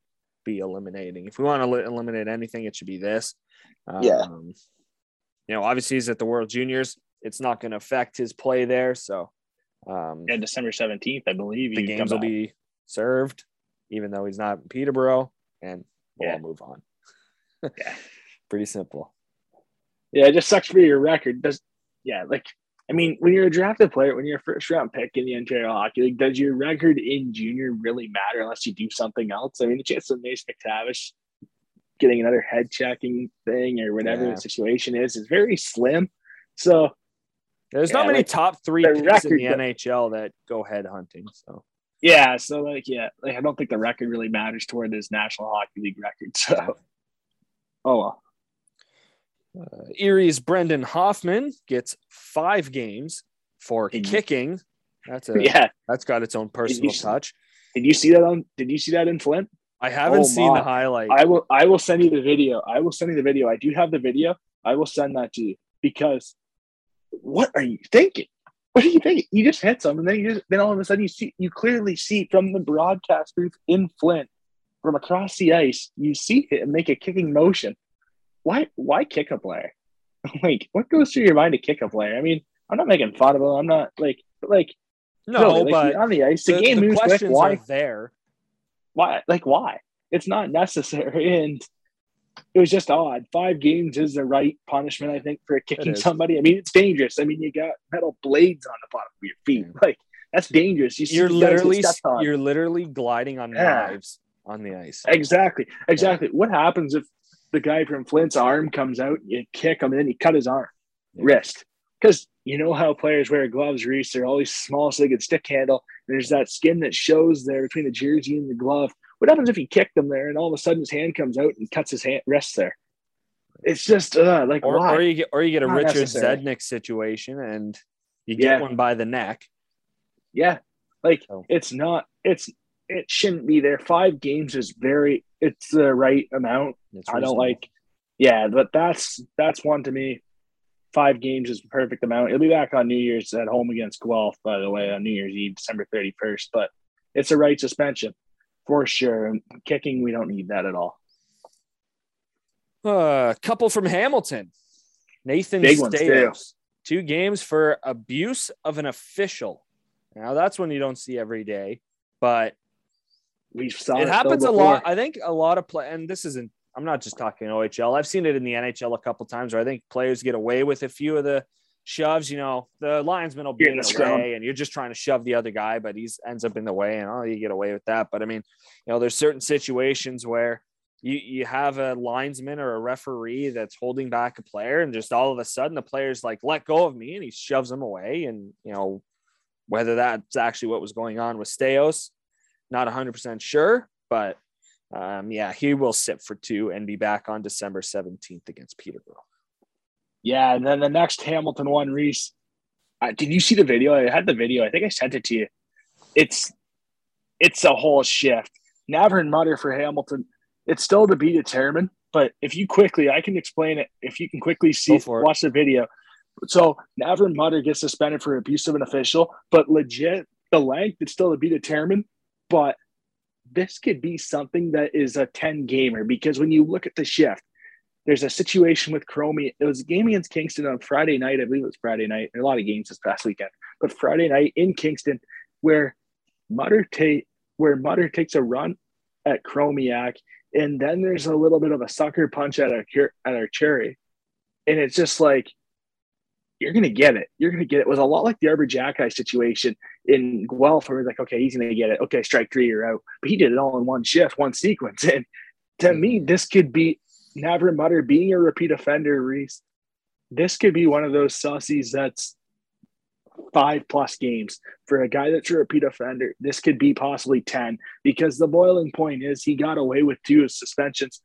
be eliminating. If we want to li- eliminate anything, it should be this. Yeah. Um, you know, obviously he's at the World Juniors. It's not going to affect his play there, so um, Yeah, December seventeenth, I believe. the games will back. be served, even though he's not in Peterborough, and we'll Yeah. all move on. Yeah. Pretty simple. Yeah, it just sucks for your record. Does yeah, like I mean, when you're a drafted player, when you're a first round pick in the Ontario Hockey League, does your record in junior really matter unless you do something else? I mean, the chance of Mace McTavish getting another head checking thing or whatever Yeah. the situation is is very slim. So There's not many like, top three picks in the NHL that go head hunting. So yeah, so like yeah, like I don't think the record really matters toward his National Hockey League record. So oh well. uh, Erie's Brendan Hoffman gets five games for Did you- kicking. That's a Yeah. that's got its own personal see- touch. Did you see that on did you see that in Flint? I haven't Oh seen my. the highlight. I will I will send you the video. I will send you the video. I do have the video. I will send that to you because what are you thinking? What are you thinking? You just hit some and then you just then all of a sudden you see you clearly see from the broadcast booth in Flint from across the ice, you see him make a kicking motion. Why why kick a player? like what goes through your mind to kick a player? I mean, I'm not making fun of him. I'm not like like no, really, but on the ice, the, the, game the moves quick. Why there. why like why it's not necessary and it was just odd. Five games is the right punishment i think for kicking somebody. I mean it's dangerous. I mean you got metal blades on the bottom of your feet. Yeah. like that's dangerous. You you're literally you're literally gliding on Yeah. knives on the ice. exactly. Exactly. What happens if the guy from flint's arm comes out and you kick him and then you cut his arm? Yeah. wrist. Because you know how players wear gloves reese? They're always small so they can stick handle. There's that skin that shows there between the jersey and the glove what happens if you kick them there and all of a sudden his hand comes out and cuts his hand wrist there it's just uh, like Or, or you get or you get a Not Richard necessary. Zednik situation and you get Yeah. one by the neck. yeah like it's not it's it shouldn't be there five games is very it's the right amount It's i don't like yeah but that's that's one to me five games is the perfect amount. He'll be back on New Year's at home against Guelph, by the way, on New Year's Eve, December 31st. But it's a right suspension for sure. Kicking, we don't need that at all. A uh, couple from Hamilton. Nathan Big ones, Two games for abuse of an official. Now that's one you don't see every day, but We saw it though happens a lot. I think a lot of play, and this isn't. I'm not just talking OHL. I've seen it in the NHL a couple times where I think players get away with a few of the shoves. You know, the linesman will be in the the way, and you're just trying to shove the other guy, but he's ends up in the way, and oh, you get away with that. But I mean, you know, there's certain situations where you you have a linesman or a referee that's holding back a player, and just all of a sudden the player's like, "Let go of me," and he shoves him away, and you know, whether that's actually what was going on with Staios, not 100% sure, but um, yeah, he will sit for two and be back on December 17th against Peterborough. Yeah, and then the next Hamilton one, Reese. Uh, did you see the video? I had the video. I think I sent it to you. It's it's a whole shift. Navrin Mutter for Hamilton. It's still to be determined, but if you quickly, I can explain it. If you can quickly see, watch the video. So Navrin Mutter gets suspended for abuse of an official, but legit the length it's still to be determined. But this could be something that is a 10 gamer because when you look at the shift, there's a situation with Chromie. It was a game against Kingston on Friday night. I believe it was Friday night. A lot of games this past weekend, but Friday night in Kingston, where Mutter take where Mutter takes a run at Chromiak, and then there's a little bit of a sucker punch at our at our cherry, and it's just like you're gonna get it. You're gonna get it. It was a lot like the Arber Xhekaj situation in Guelph, where we're like, okay, he's gonna get it. Okay, strike three, you're out. But he did it all in one shift, one sequence. And to me, this could be Navrin Mutter being a repeat offender, Reese. This could be one of those sussies that's five plus games for a guy that's a repeat offender. This could be possibly 10 because the boiling point is he got away with two suspensions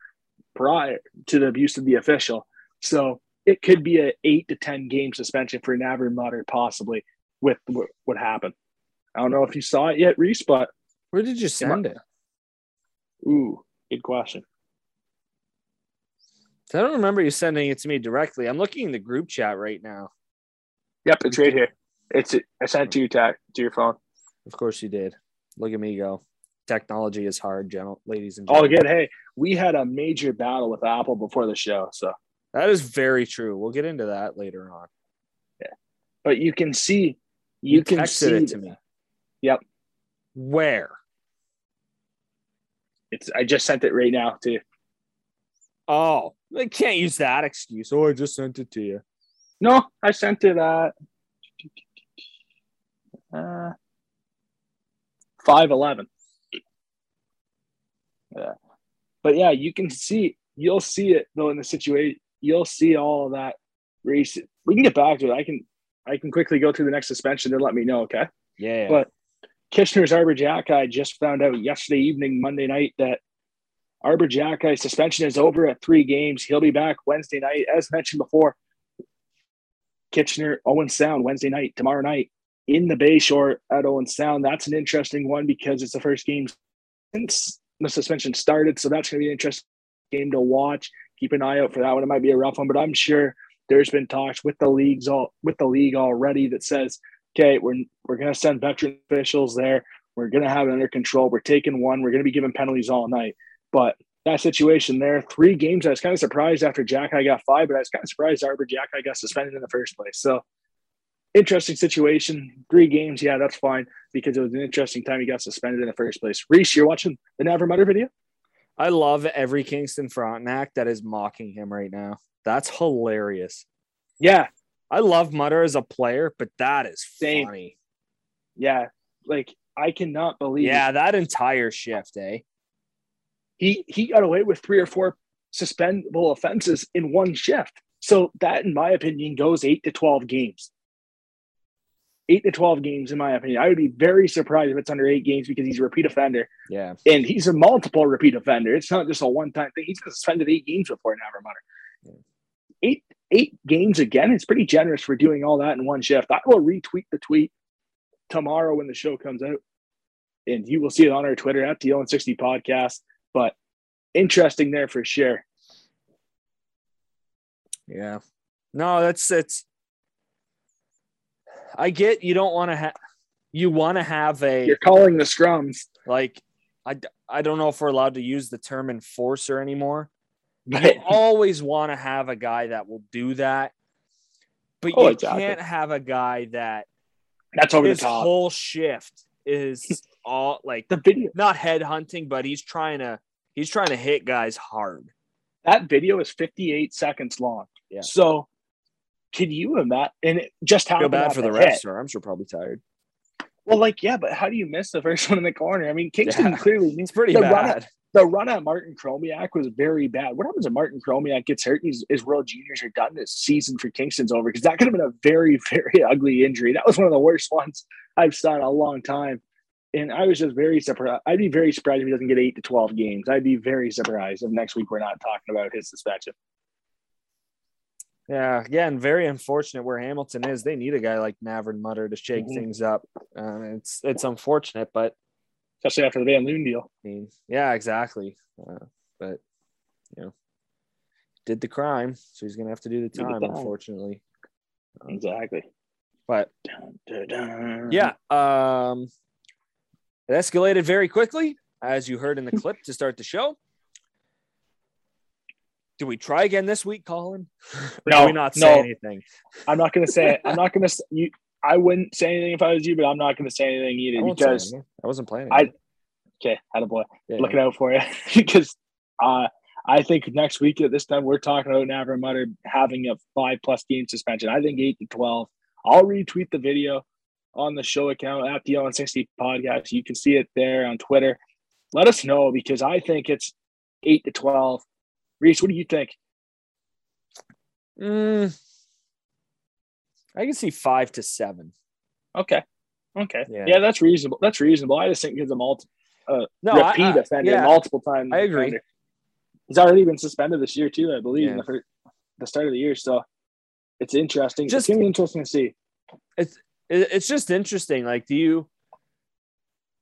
prior to the abuse of the official. So it could be a eight to 10 game suspension for Navrin Mutter, possibly with what, what happened. I don't know if you saw it yet, Reese, but Where did you send it? ooh, good question. I don't remember you sending it to me directly. I'm looking in the group chat right now. Yep, it's right here. It's I sent it to you to, your phone. Of course you did. Look at me go. Technology is hard, gentle ladies and All gentlemen. good. Hey, we had a major battle with Apple before the show, so That is very true. We'll get into that later on. Yeah, but you can see you, can texted see it to me. Yep. Where? It's I just sent it right now to you. Oh, they can't use that excuse. Oh, I just sent it to you. No, I sent it at uh, five eleven. Yeah, but yeah, you can see you'll see it though in the situation. You'll see all of that race. We can get back to it. I can I can quickly go through the next suspension and let me know. Okay. Yeah. But Kitchener's Arber Xhekaj just found out yesterday evening, Monday night, that Arber Xhekaj suspension is over at three games. He'll be back Wednesday night. As mentioned before, Kitchener, Owen Sound, Wednesday night, tomorrow night in the Bayshore at Owen Sound. That's an interesting one because it's the first game since the suspension started. So that's going to be an interesting game to watch. Keep an eye out for that one. It might be a rough one, but I'm sure there's been talks with the leagues all with the league already that says okay, we're we're gonna send veteran officials there. We're gonna have it under control. We're taking one. We're gonna be giving penalties all night. But that situation there, three games. I was kind of surprised after Xhekaj got five, but I was kind of surprised Arber Xhekaj got suspended in the first place. So interesting situation. Three games, yeah, that's fine because it was an interesting time he got suspended in the first place. Reese, you're watching the Navrin Mutter video? I love every Kingston Frontenac that is mocking him right now. That's hilarious. Yeah, I love Mutter as a player, but that is Same. funny. yeah. Like I cannot believe Yeah, that entire shift, eh? He he got away with three or four suspendable offenses in one shift. So that, in my opinion, goes eight to twelve games. Eight to twelve games, in my opinion. I would be very surprised if it's under eight games because he's a repeat offender Yeah. and he's a multiple repeat offender. It's not just a one-time thing. He's been suspended eight games before Navrin Mutter. Eight eight games again. It's pretty generous for doing all that in one shift. I will retweet the tweet tomorrow when the show comes out, and you will see it on our Twitter at the 060 podcast. But interesting there for sure. Yeah. No, that's it's. I get you don't want to have. You want to have a You're calling the scrums. like. I I don't know if we're allowed to use the term enforcer anymore. But You always want to have a guy that will do that, but Oh, you exactly. can't have a guy that that's over the top. whole shift is all like the video not head hunting, but he's trying to he's trying to hit guys hard. that video is 58 seconds long. Yeah. So can you imagine? And it just Feel bad for the rest, or I'm sure probably tired. Well, like yeah, but how do you miss the first one in the corner? I mean, Kingston Yeah. clearly It's pretty the Run bad. at, the run at Martin Chromiak was very bad. What happens if Martin Chromiak gets hurt? His, his World Juniors are done. This season for Kingston's over because that could have been a very, very ugly injury. That was one of the worst ones I've seen in a long time. And I was just very surprised. I'd be very surprised if he doesn't get eight to 12 games. I'd be very surprised if next week we're not talking about his suspension. Yeah, again, very unfortunate where Hamilton is. They need a guy like Navrin Mutter to shake Mhm. things up. Um, it's it's unfortunate, but especially after the Van Loon deal. I mean, yeah, exactly. Uh, but you know, did the crime, so he's gonna have to do the the time, time. unfortunately. Exactly. But Dun, dun, dun. yeah, um, it escalated very quickly, as you heard in the clip to start the show. Do we try again this week, Colin? Or No, do we not say no. anything? I'm not going to say it. I'm not going to. You, I wouldn't say anything if I was you, but I'm not going to say anything either won't because. I wasn't planning. I- okay, had a boy. Yeah, looking out for you because uh, I think next week at this time we're talking about Navrin Mutter having a five plus game suspension. I think eight to twelve. I'll retweet the video on the show account at the on sixty podcast. You can see it there on Twitter. Let us know because I think it's eight to twelve. Reese, what do you think? Mm, I can see five to seven. Okay, okay, Yeah. yeah, that's reasonable. That's reasonable. I just think because a multi No, I- repeat I- offender yeah, multiple times. I agree. offender. He's already been suspended this year too, I believe, in the, the start of the year. So it's interesting. Just- it's gonna be interesting to see. it, it's just interesting. Like, do you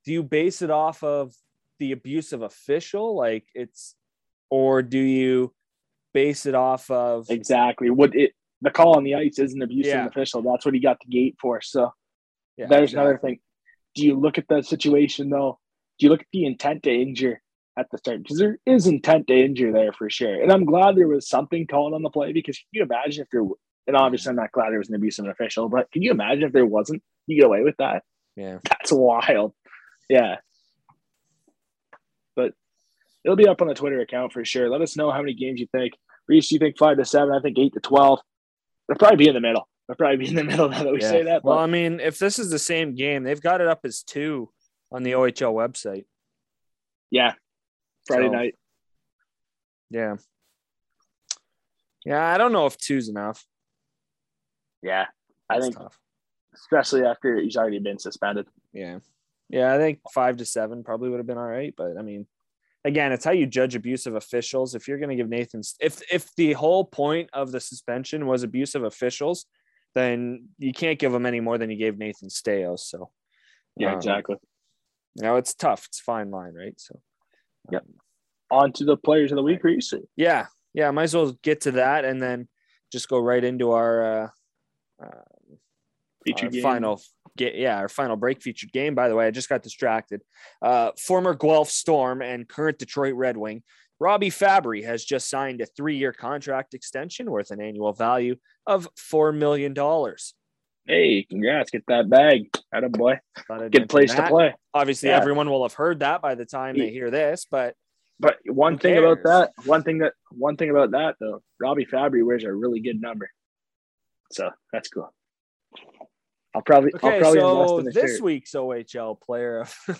do you base it off of the abusive official? Like, it's or do you base it off of Exactly. What it the call on the ice isn't abusive Yeah. official. That's what he got the gate for. So yeah, there's another thing. Do you look at the situation though? Do you look at the intent to injure at the start? Because there is intent to injure there for sure. And I'm glad there was something called on the play because can you imagine if w- and obviously I'm not glad there was an abuse of an official, but can you imagine if there wasn't? You get away with that? Yeah, That's wild. Yeah. But it'll be up on the Twitter account for sure. Let us know how many games you think. Reese, you think five to seven? I think eight to twelve. They'll probably be in the middle. They'll probably be in the middle now that we yeah. say that. Well, I mean, if this is the same game, they've got it up as two on the OHL website. yeah. Friday So- night. Yeah, yeah. I don't know if two's enough. Yeah. I think tough. especially after he's already been suspended. Yeah. Yeah, I think five to seven probably would have been all right. But I mean, again, it's how you judge abusive officials. If you're going to give Nathan, if if the whole point of the suspension was abusive officials, then you can't give him any more than you gave Nathan Staios. So, Yeah, um, exactly. You know, it's tough. It's fine line, right? So, Yep. On to the players of the week, Reese. yeah, yeah. Might as well get to that and then just go right into our uh, uh, Featured game. final get yeah our final break featured game by the way i just got distracted uh former guelph storm and current detroit red wing robby fabbri has just signed a three-year contract extension worth an annual value of four million dollars Hey, congrats. Get that bag. Out of boy. Good place to play. obviously Yeah. everyone will have heard that by the time they hear this but But one thing about that, one thing that one thing about that though, Robby Fabbri wears a really good number. So that's cool. I'll probably I'll okay probably so invest in the this shirt. week's ohl player of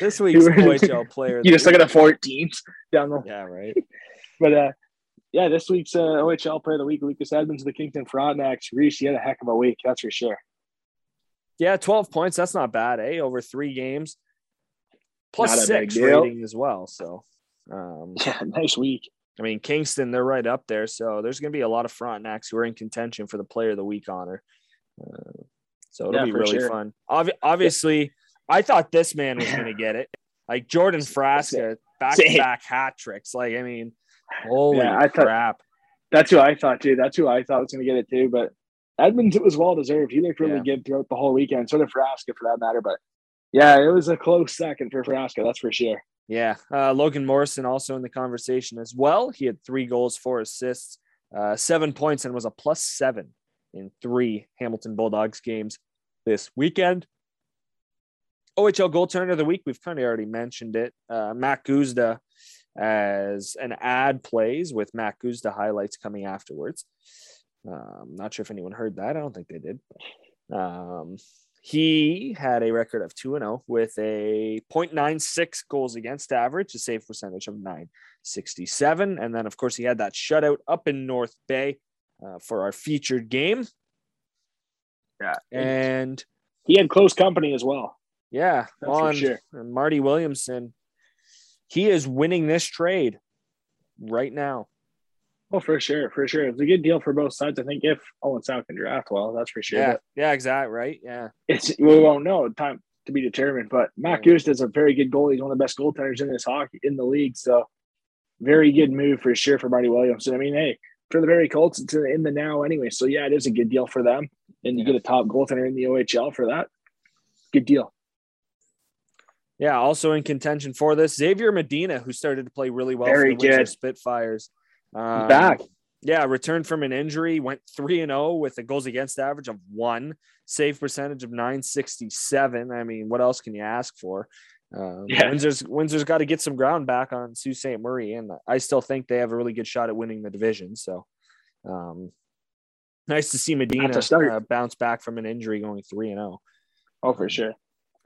this week's ohl player You just look at the four teams down the yeah right but uh yeah, this week's uh, OHL player of the week, Lucas Edmonds of the Kingston Frontenacs. Reese, you had a heck of a week, that's for sure. Yeah, 12 points. That's not bad, eh? Over three games. Plus Not a big six rating as well. So, um, Yeah, nice week. I mean, Kingston, they're right up there. So there's going to be a lot of Frontenacs who are in contention for the player of the week honor. Uh, so it'll Yeah, be really sure. fun. Obvi- obviously, I thought this man was going to get it. Like Jordan Frasca, back to back hat tricks. Like, I mean, holy Yeah, I thought- crap. That's who I thought too. That's who I thought was going to get it too. But Edmonds, it was well deserved. He looked really Yeah. good throughout the whole weekend. So did Frasca for that matter. But yeah, it was a close second for Frasca. That's for sure. Yeah, uh, Logan Morrison also in the conversation as well. He had three goals, four assists, uh, seven points, and was a plus seven in three Hamilton Bulldogs games this weekend. OHL goaltender of the week, we've kind of already mentioned it. Uh, Mack Guzda as an ad plays with Mack Guzda highlights coming afterwards. Um, not sure if anyone heard that. I don't think they did. Um, he had a record of 2 0 with a 0.96 goals against average, a save percentage of 967. And then, of course, he had that shutout up in North Bay uh, for our featured game. Yeah. And He had close company as well. yeah, That's on sure. Marty Williamson, he is winning this trade right now. Oh, for sure, for sure. It's a good deal for both sides. I think if oh, Owen Sound can draft well, that's for sure. Yeah, But yeah, exactly. Right. Yeah. it's we won't know. Time to be determined. But Mack Yeah. Guzda is a very good goalie. He's one of the best goaltenders in this hockey in the league. So very good move for sure for Marty Williamson. I mean, hey, for the Barrie Colts, it's in the now anyway. So yeah, it is a good deal for them. And you Yeah. get a top goaltender in the OHL for that. Good deal. Yeah, also in contention for this, Xavier Medina, who started to play really well Very for the Windsor good. Spitfires. Um, Back. Yeah, returned from an injury, went 3 and 0 with a goals against average of 1, save percentage of 967. I mean, what else can you ask for? Um, Yeah. Windsor's Windsor's got to get some ground back on Sault Ste. Marie, and I still think they have a really good shot at winning the division. So, um, nice to see Medina uh, bounce back from an injury, going 3 and 0. Oh, for sure.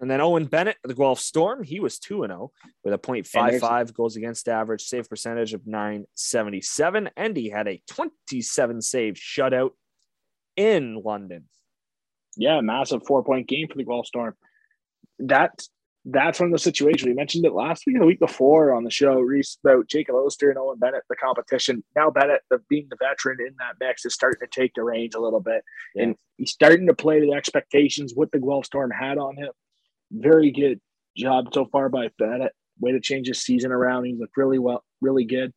And then Owen Bennett, the Guelph Storm, he was 2 0 with a 0.55 goals against average, save percentage of 977. And he had a 27 save shutout in London. Yeah, massive four point game for the Guelph Storm. That's that's one of those situations. We mentioned it last week and the week before on the show, Reese, about Jacob Oster and Owen Bennett, the competition. Now Bennett, the, being the veteran in that mix, is starting to take the reins a little bit. Yeah. And he's starting to play to the expectations what the Guelph Storm had on him. Very good job so far by Bennett. Way to change his season around. He looked really well, really good.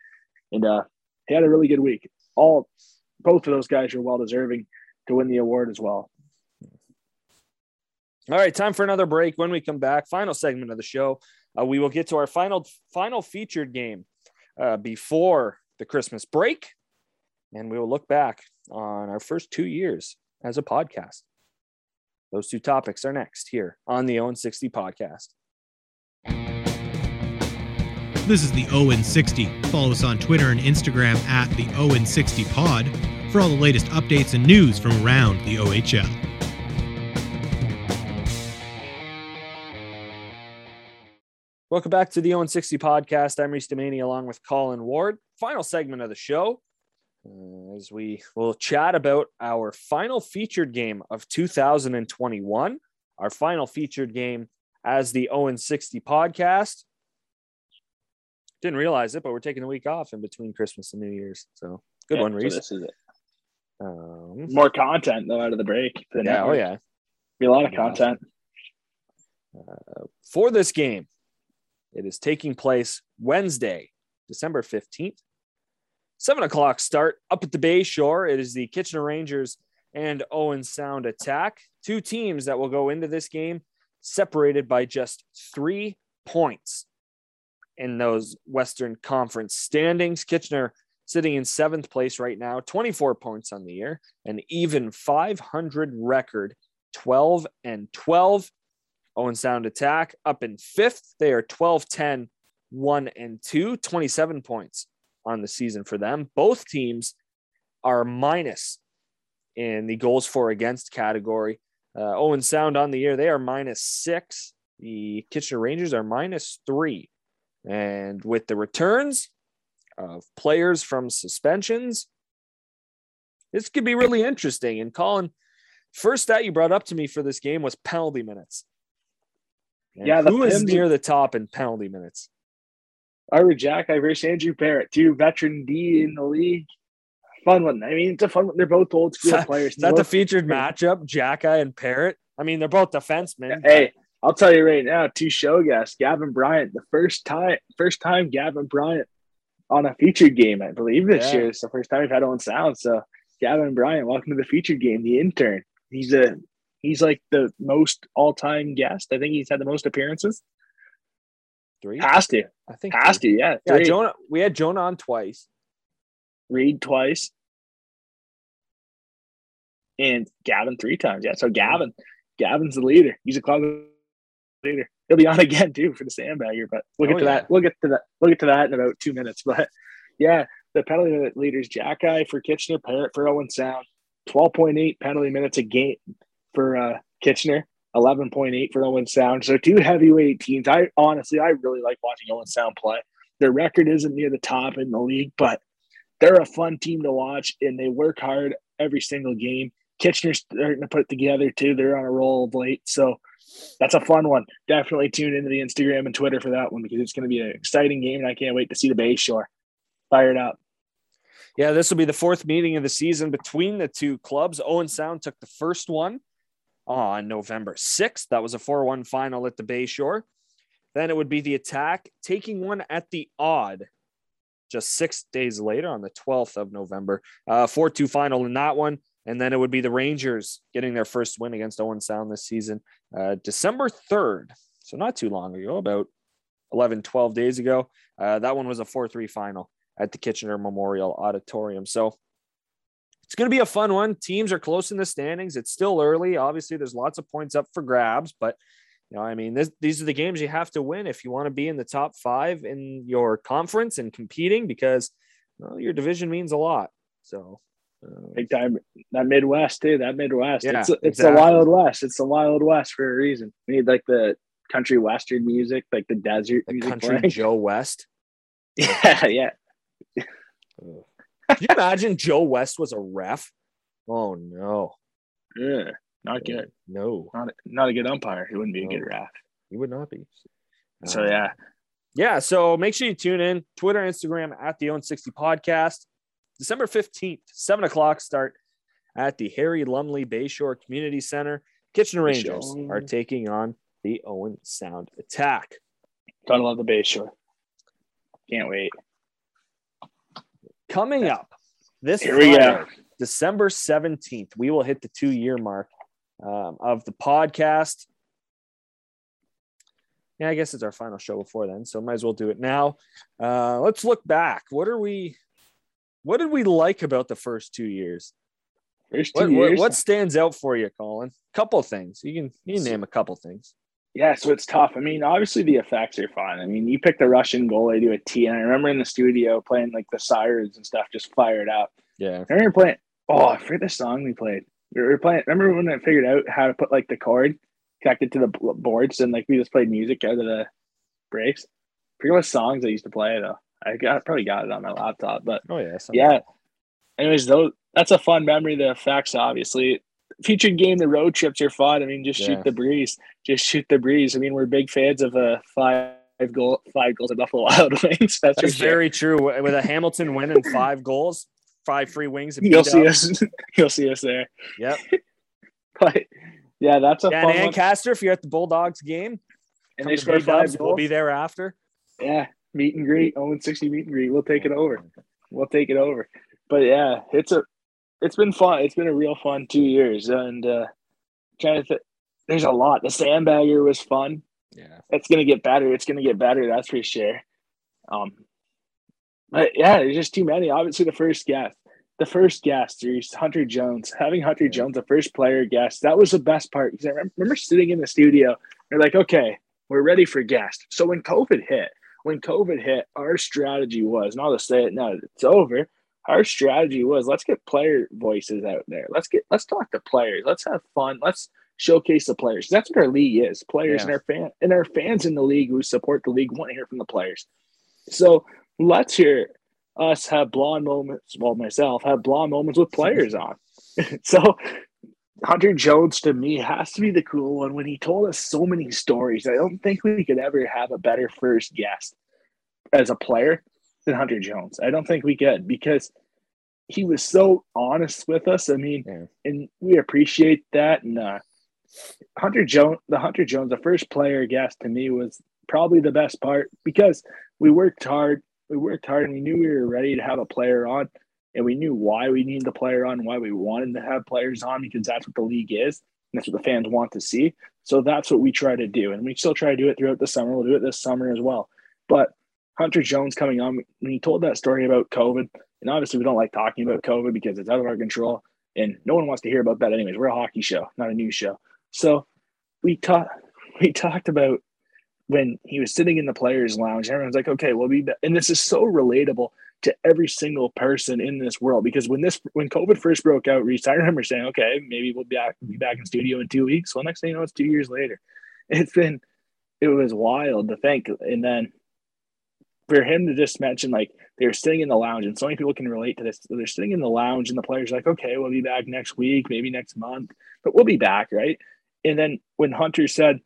And uh he had a really good week. All both of those guys are well deserving to win the award as well. All right, time for another break. When we come back, final segment of the show, uh, we will get to our final final featured game uh, before the Christmas break, and we will look back on our first two years as a podcast. Those two topics are next here on the O in 60 podcast. This is the O in 60. Follow us on Twitter and Instagram at the O in 60 Pod for all the latest updates and news from around the OHL. Welcome back to the O in 60 podcast. I'm Reese Demaney along with Colin Ward. Final segment of the show uh, as we will chat about our final featured game of 2021, our final featured game as the O in 60 podcast. Didn't realize it, but we're taking a week off in between Christmas and New Year's. So good Yeah, one, so Reese. this is it. Um, More content though out of the break. yeah, oh yeah. Be a lot of Yeah. content. for this game. It is taking place Wednesday, December 15th. Seven o'clock start up at the Bayshore. It is the Kitchener Rangers and Owen Sound Attack. Two teams that will go into this game separated by just three points in those Western Conference standings. Kitchener sitting in seventh place right now, 24 points on the year, an even 500 record, 12 and 12. Owen Sound Attack up in fifth. They are 12 10, 1 and 2, 27 points on the season for them. Both teams are minus in the goals for against category. Uh, Owen Sound on the year, they are minus six. The Kitchener Rangers are minus three. And with the returns of players from suspensions, this could be really interesting. And Colin, first stat you brought up to me for this game was penalty minutes. And Yeah, who is near the top in penalty minutes? Arber Xhekaj versus Andrew Perrott, two veteran D in the league. Fun one. I mean, it's a fun one. They're both old school Is players. Is that the Both- featured matchup, Xhekaj and Perrott? I mean, they're both defensemen. Hey, I'll tell you right now, two show guests, Gavin Bryant, the first time, first time Gavin Bryant on a featured game, I believe this Yeah. year. It's the first time we've had on Sound. So Gavin Bryant, welcome to the featured game. The intern. He's a he's like the most all time guest. I think he's had the most appearances. Three? Has to, I think has three. to, yeah. Yeah, Jonah. We had Jonah on twice. Reed twice, and Gavin three times. Yeah, so Gavin, Gavin's the leader. He's a club leader. He'll be on again too for the sandbagger, but we'll get Oh, to yeah. that. We'll get to that. We'll get to that in about two minutes. But yeah, the penalty leaders: Xhekaj for Kitchener, Perrott for Owen Sound, twelve point eight penalty minutes a game for uh, Kitchener. 11.8 for Owen Sound. So two heavyweight teams. I honestly, I really like watching Owen Sound play. Their record isn't near the top in the league, but they're a fun team to watch and they work hard every single game. Kitchener's starting to put it together too. They're on a roll of late. So that's a fun one. Definitely tune into the Instagram and Twitter for that one because it's going to be an exciting game and I can't wait to see the Bayshore. Fired up. Yeah, this will be the fourth meeting of the season between the two clubs. Owen Sound took the first one on November 6th. That was a 4 1 final at the Bayshore. Then it would be the attack taking one at the Aud just six days later on the 12th of November. 4 2 final in that one. And then it would be the Rangers getting their first win against Owen Sound this season, uh, December 3rd. So not too long ago, about 11, 12 days ago. Uh, that one was a 4 3 final at the Kitchener Memorial Auditorium. So it's going to be a fun one. Teams are close in the standings. It's still early. Obviously, there's lots of points up for grabs, but you know, I mean, this, these are the games you have to win if you want to be in the top five in your conference and competing because well, your division means a lot. So, uh, Big time. That Midwest too. That Midwest. Yeah, it's it's exactly. the Wild West. It's the Wild West for a reason. We need like the country western music, like the desert the music. country playing. Joe West. Yeah, yeah. Could you imagine Joe West was a ref? Oh no, Yeah. Not good. no, Not not a good umpire. He wouldn't be a good ref. he would not be. So Um, yeah. yeah, so make sure you tune in Twitter, Instagram at the O in 60 podcast. December 15th, 7 o'clock start at the Harry Lumley Bayshore Community Center. Kitchener Rangers Bayshore. are taking on the Owen Sound Attack. Gotta love the Bayshore. Can't wait. Coming up this Here we Friday, go. December 17th, we will hit the two year mark um, of the podcast. Yeah, I guess it's our final show before then, so might as well do it now. Uh, let's look back. What are we? What did we like about the first two years? First two What, what, years. what stands out for you, Colin? A couple things. You can you can name a couple things. Yeah, so it's tough. I mean, obviously the effects are fun. I mean, you picked a Russian goalie to a T, and I remember in the studio playing like the sirens and stuff, just fired up. Yeah, I remember playing. Oh, I forget the song we played. We were playing. Remember when I figured out how to put like the cord connected to the boards, and like we just played music out of the breaks. I forget what songs I used to play though. I got probably got it on my laptop, but oh yeah, yeah. Anyways, those that's a fun memory. The effects, obviously, featured game. The road trips are fun. I mean, just Yeah. shoot the breeze. Just shoot the breeze. I mean, we're big fans of a five goal, five goals at Buffalo Wild Wings. That's, That's sure. very true. With a Hamilton win and five goals, five free wings. You'll see up. us. You'll see us there. Yep. But yeah, that's a Yeah, fun and. Ancaster, if you're at the Bulldogs game, And they B-dubs, five We'll be there after. Yeah, meet and greet. O in sixty meet and greet. We'll take it over. We'll take it over. But yeah, it's a, it's been fun. It's been a real fun two years, and uh trying to. Th- there's a lot. The sandbagger was fun. Yeah. It's gonna get better. It's gonna get better. That's for sure. Um, but yeah, there's just too many. Obviously, the first guest, the first guest, there's Hunter Jones. Having Hunter Yeah. Jones, the first player guest, that was the best part. Because I remember, sitting in the studio. They're like, okay, we're ready for guest. So when COVID hit, when COVID hit, our strategy was, and I'll just say it now, it's over. Our strategy was let's get player voices out there. Let's get let's talk to players. Let's have fun. Let's showcase the players. That's what our league is. Players Yeah. and our fan and our fans in the league who support the league want to hear from the players. So let's hear us have blonde moments. Well, myself have blonde moments with players on. so Hunter Jones to me has to be the cool one when he told us so many stories. I don't think we could ever have a better first guest as a player than Hunter Jones. I don't think we could because he was so honest with us. I mean, Yeah. and we appreciate that. And uh, Hunter Jones, the Hunter Jones, the first player guest to me was probably the best part because we worked hard. we worked hard and we knew we were ready to have a player on, and we knew why we needed the player on, why we wanted to have players on because that's what the league is. And that's what the fans want to see. So that's what we try to do, and we still try to do it throughout the summer. We'll do it this summer as well. But Hunter Jones coming on when he told that story about COVID, and obviously we don't like talking about COVID because it's out of our control, and no one wants to hear about that anyways. We're a hockey show, not a news show. So we talked we talked about when he was sitting in the players' lounge. Everyone's like, "Okay, we'll be," back. and this is so relatable to every single person in this world because when this when COVID first broke out, Reese, I remember saying, "Okay, maybe we'll be back, be back in studio in two weeks." Well, next thing you know, it's two years later. It's been it was wild to think, and then for him to just mention like they're sitting in the lounge, and so many people can relate to this. They're sitting in the lounge, and the players are like, "Okay, we'll be back next week, maybe next month, but we'll be back, right?" And then when Hunter said,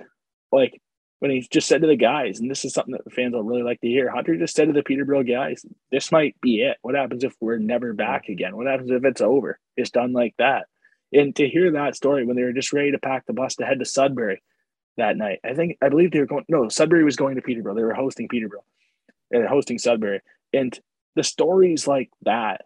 like, when he just said to the guys, and this is something that the fans will really like to hear, Hunter just said to the Peterborough guys, "This might be it. What happens if we're never back again? What happens if it's over? It's done like that." And to hear that story when they were just ready to pack the bus to head to Sudbury that night, I think I believe they were going. No, Sudbury was going to Peterborough. They were hosting Peterborough and hosting Sudbury, and the stories like that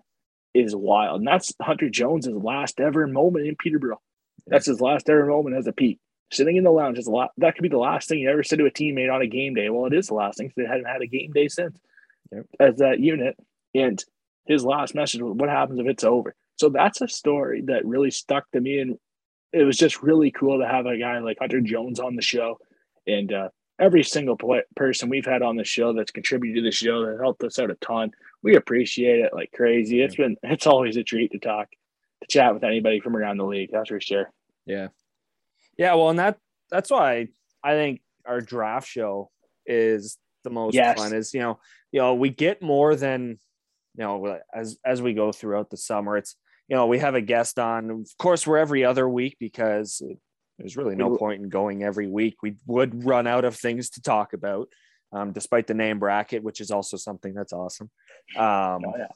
is wild. And that's Hunter Jones's last ever moment in Peterborough. That's his last ever moment as a Pete. Sitting in the lounge is a lot. That could be the last thing you ever said to a teammate on a game day. Well, it is the last thing because they hadn't had a game day since Yep. as that unit. And his last message was, "What happens if it's over?" So that's a story that really stuck to me, and it was just really cool to have a guy like Hunter Jones on the show, and uh, every single play- person we've had on the show that's contributed to the show that helped us out a ton. We appreciate it like crazy. It's been it's always a treat to talk to chat with anybody from around the league. That's for sure. Yeah. Yeah. Well, and that that's why I think our draft show is the most Yes. fun is, you know, you know, we get more than, you know, as, as we go throughout the summer, it's, you know, we have a guest on, of course, we're every other week because there's really no point in going every week. We would run out of things to talk about, um, despite the name bracket, which is also something that's awesome. Um, Oh, yeah.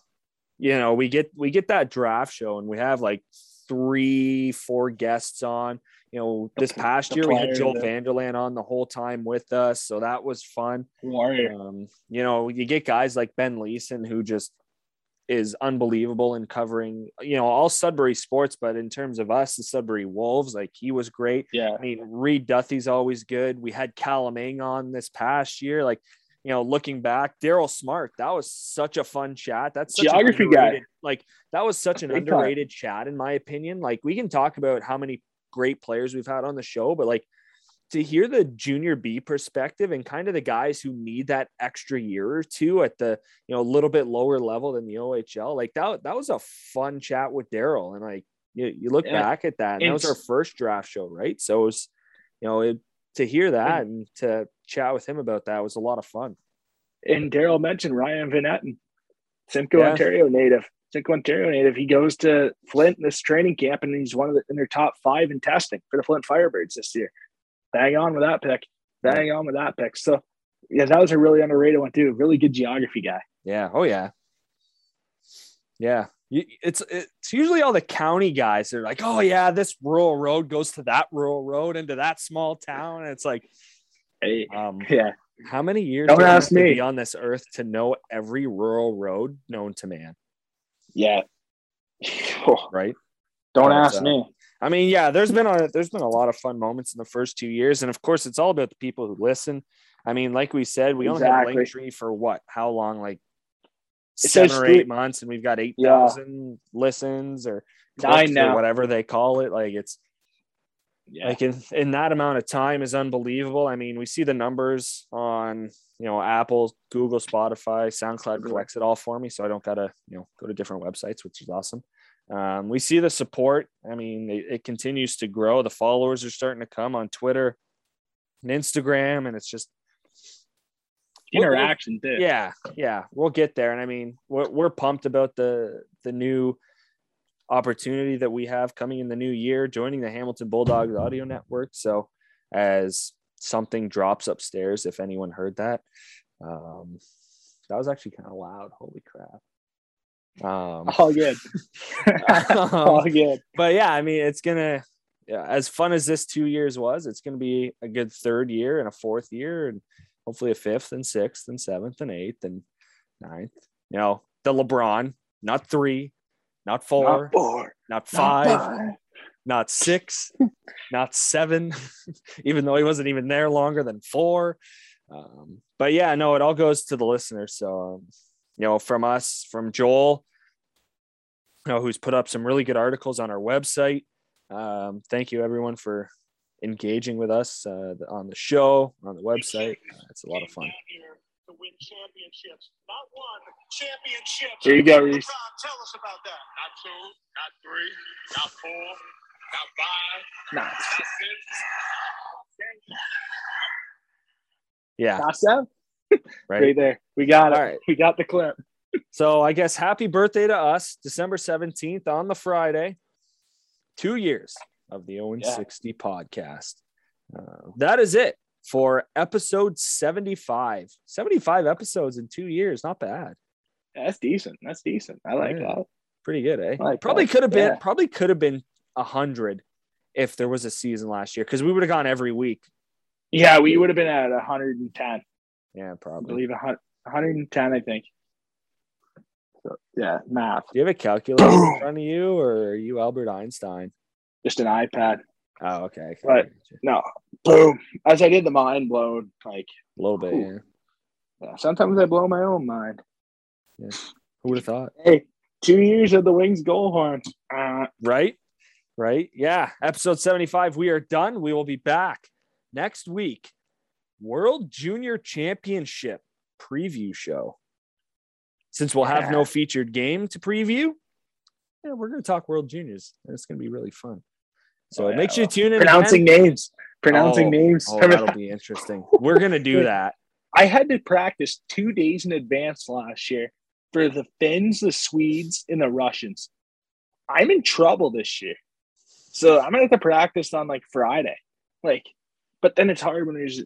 you know, we get we get that draft show and we have like three, four guests on. You know, this The- past the year we had Joel that- Vanderland on the whole time with us, so that was fun. Warrior. Um, you know, you get guys like Ben Leeson who just is unbelievable in covering, you know, all Sudbury sports, but in terms of us, the Sudbury Wolves, like he was great. Yeah. I mean, Reed Duthie's always good. We had Calamang on this past year. Like, you know, looking back, Daryl Smart, that was such a fun chat. That's such Geography guy. Like, that was such an Big time. underrated chat, in my opinion. Like, we can talk about how many great players we've had on the show, but like to hear the junior B perspective and kind of the guys who need that extra year or two at the, you know, a little bit lower level than the OHL, like that, that was a fun chat with Daryl. And like, you, you look Yeah. back at that, and that was our first draft show, right? So it was, you know, it, to hear that and to chat with him about that was a lot of fun. And Daryl mentioned Ryan Van Etten, Simcoe, Yeah. Ontario native. Simcoe, Ontario native. He goes to Flint in this training camp, and he's one of the in their top five in testing for the Flint Firebirds this year. Bang on with that pick. Bang on with that pick. So, yeah, that was a really underrated one too. Really good geography guy. Yeah. Oh yeah. Yeah. It's it's usually all the county guys that are like, oh yeah, this rural road goes to that rural road into that small town. And it's like, Hey, um, yeah, how many years Don't do ask have to me. be on this earth to know every rural road known to man? yeah. Right. Don't ask uh, me. I mean, yeah, there's been a there's been a lot of fun moments in the first two years, and of course, it's all about the people who listen. I mean, like we said, we only have Exactly. Linktree for what? How long? Like It seven or eight months, and we've got eight thousand Yeah. listens or Nine clicks or whatever they call it. Like it's Yeah. like in, in that amount of time is unbelievable. I mean, we see the numbers on you know Apple, Google, Spotify, SoundCloud collects it all for me, so I don't gotta you know go to different websites, which is awesome. Um, we see the support. I mean, it, it continues to grow. The followers are starting to come on Twitter and Instagram, and it's just Interaction too. yeah, yeah, we'll get there. And I mean, we're, we're pumped about the the new opportunity that we have coming in the new year, joining the Hamilton Bulldogs Audio Network. So, as something drops upstairs, if anyone heard that, um, that was actually kind of loud. Holy crap! Um, All good. All good. but yeah, I mean, it's gonna, yeah, as fun as this two years was, it's gonna be a good third year and a fourth year, and hopefully a fifth and sixth and seventh and eighth, and ninth. You know, the LeBron, not three, not four, Not four. not not five, five. not six, not seven, even though he wasn't even there longer than four. Um, but yeah, no, it all goes to the listeners. So, um, you know, from us, from Joel, you know, who's put up some really good articles on our website. Um, thank you everyone for engaging with us uh, on the show, on the website. Uh, it's a lot of fun. To win championships, not one championship. There you go, Reese. Tell us about that. Not two, not three, not four, not five, Nah, not six. Yeah, not seven. Right. Right there. We got it. All right. We got the clip. So I guess happy birthday to us, December 17th on the Friday. Two years of the O in Yeah. 60 podcast. Uh, that is it for episode 75. 75 episodes in two years. Not bad. That's decent. That's decent. I like Yeah. that. Pretty good, eh? Like probably that. could have been Yeah. probably could have been a hundred if there was a season last year because we would have gone every week. Yeah, we would have been at 110. Yeah, I probably. believe a hun- 110, I think. So, yeah, math. Do you have a calculator in front of you or are you Albert Einstein? Just an iPad. Oh, okay. okay, Right. I get you. No. Boom. As I did the mind blown, like, A little bit, yeah. yeah, sometimes I blow my own mind. Who would have thought? Hey, two years of the Wings goal horn. Uh, Right? Right? Yeah. Episode 75. We are done. We will be back next week. World Junior Championship preview show. Since we'll have no featured game to preview, yeah, we're going to talk World Juniors. And it's going to be really fun. So Oh, yeah, make sure you tune in. pronouncing again. names. Pronouncing Oh, names. Oh, that'll be interesting. We're going to do that. I had to practice two days in advance last year for the Finns, the Swedes, and the Russians. I'm in trouble this year. So I'm gonna have to practice on like Friday. Like, but then it's hard when there's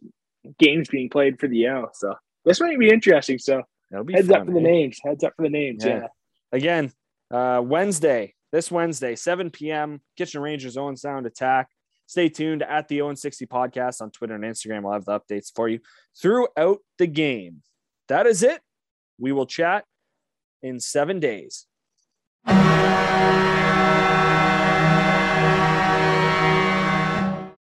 games being played for the O. So this might be interesting. So be heads fun, up for the eh? names. Heads up for the names. Yeah. Yeah. again uh wednesday this wednesday 7 p.m kitchen rangers owen sound attack stay tuned at the o in 60 podcast on twitter and instagram i'll have the updates for you throughout the game that is it we will chat in seven days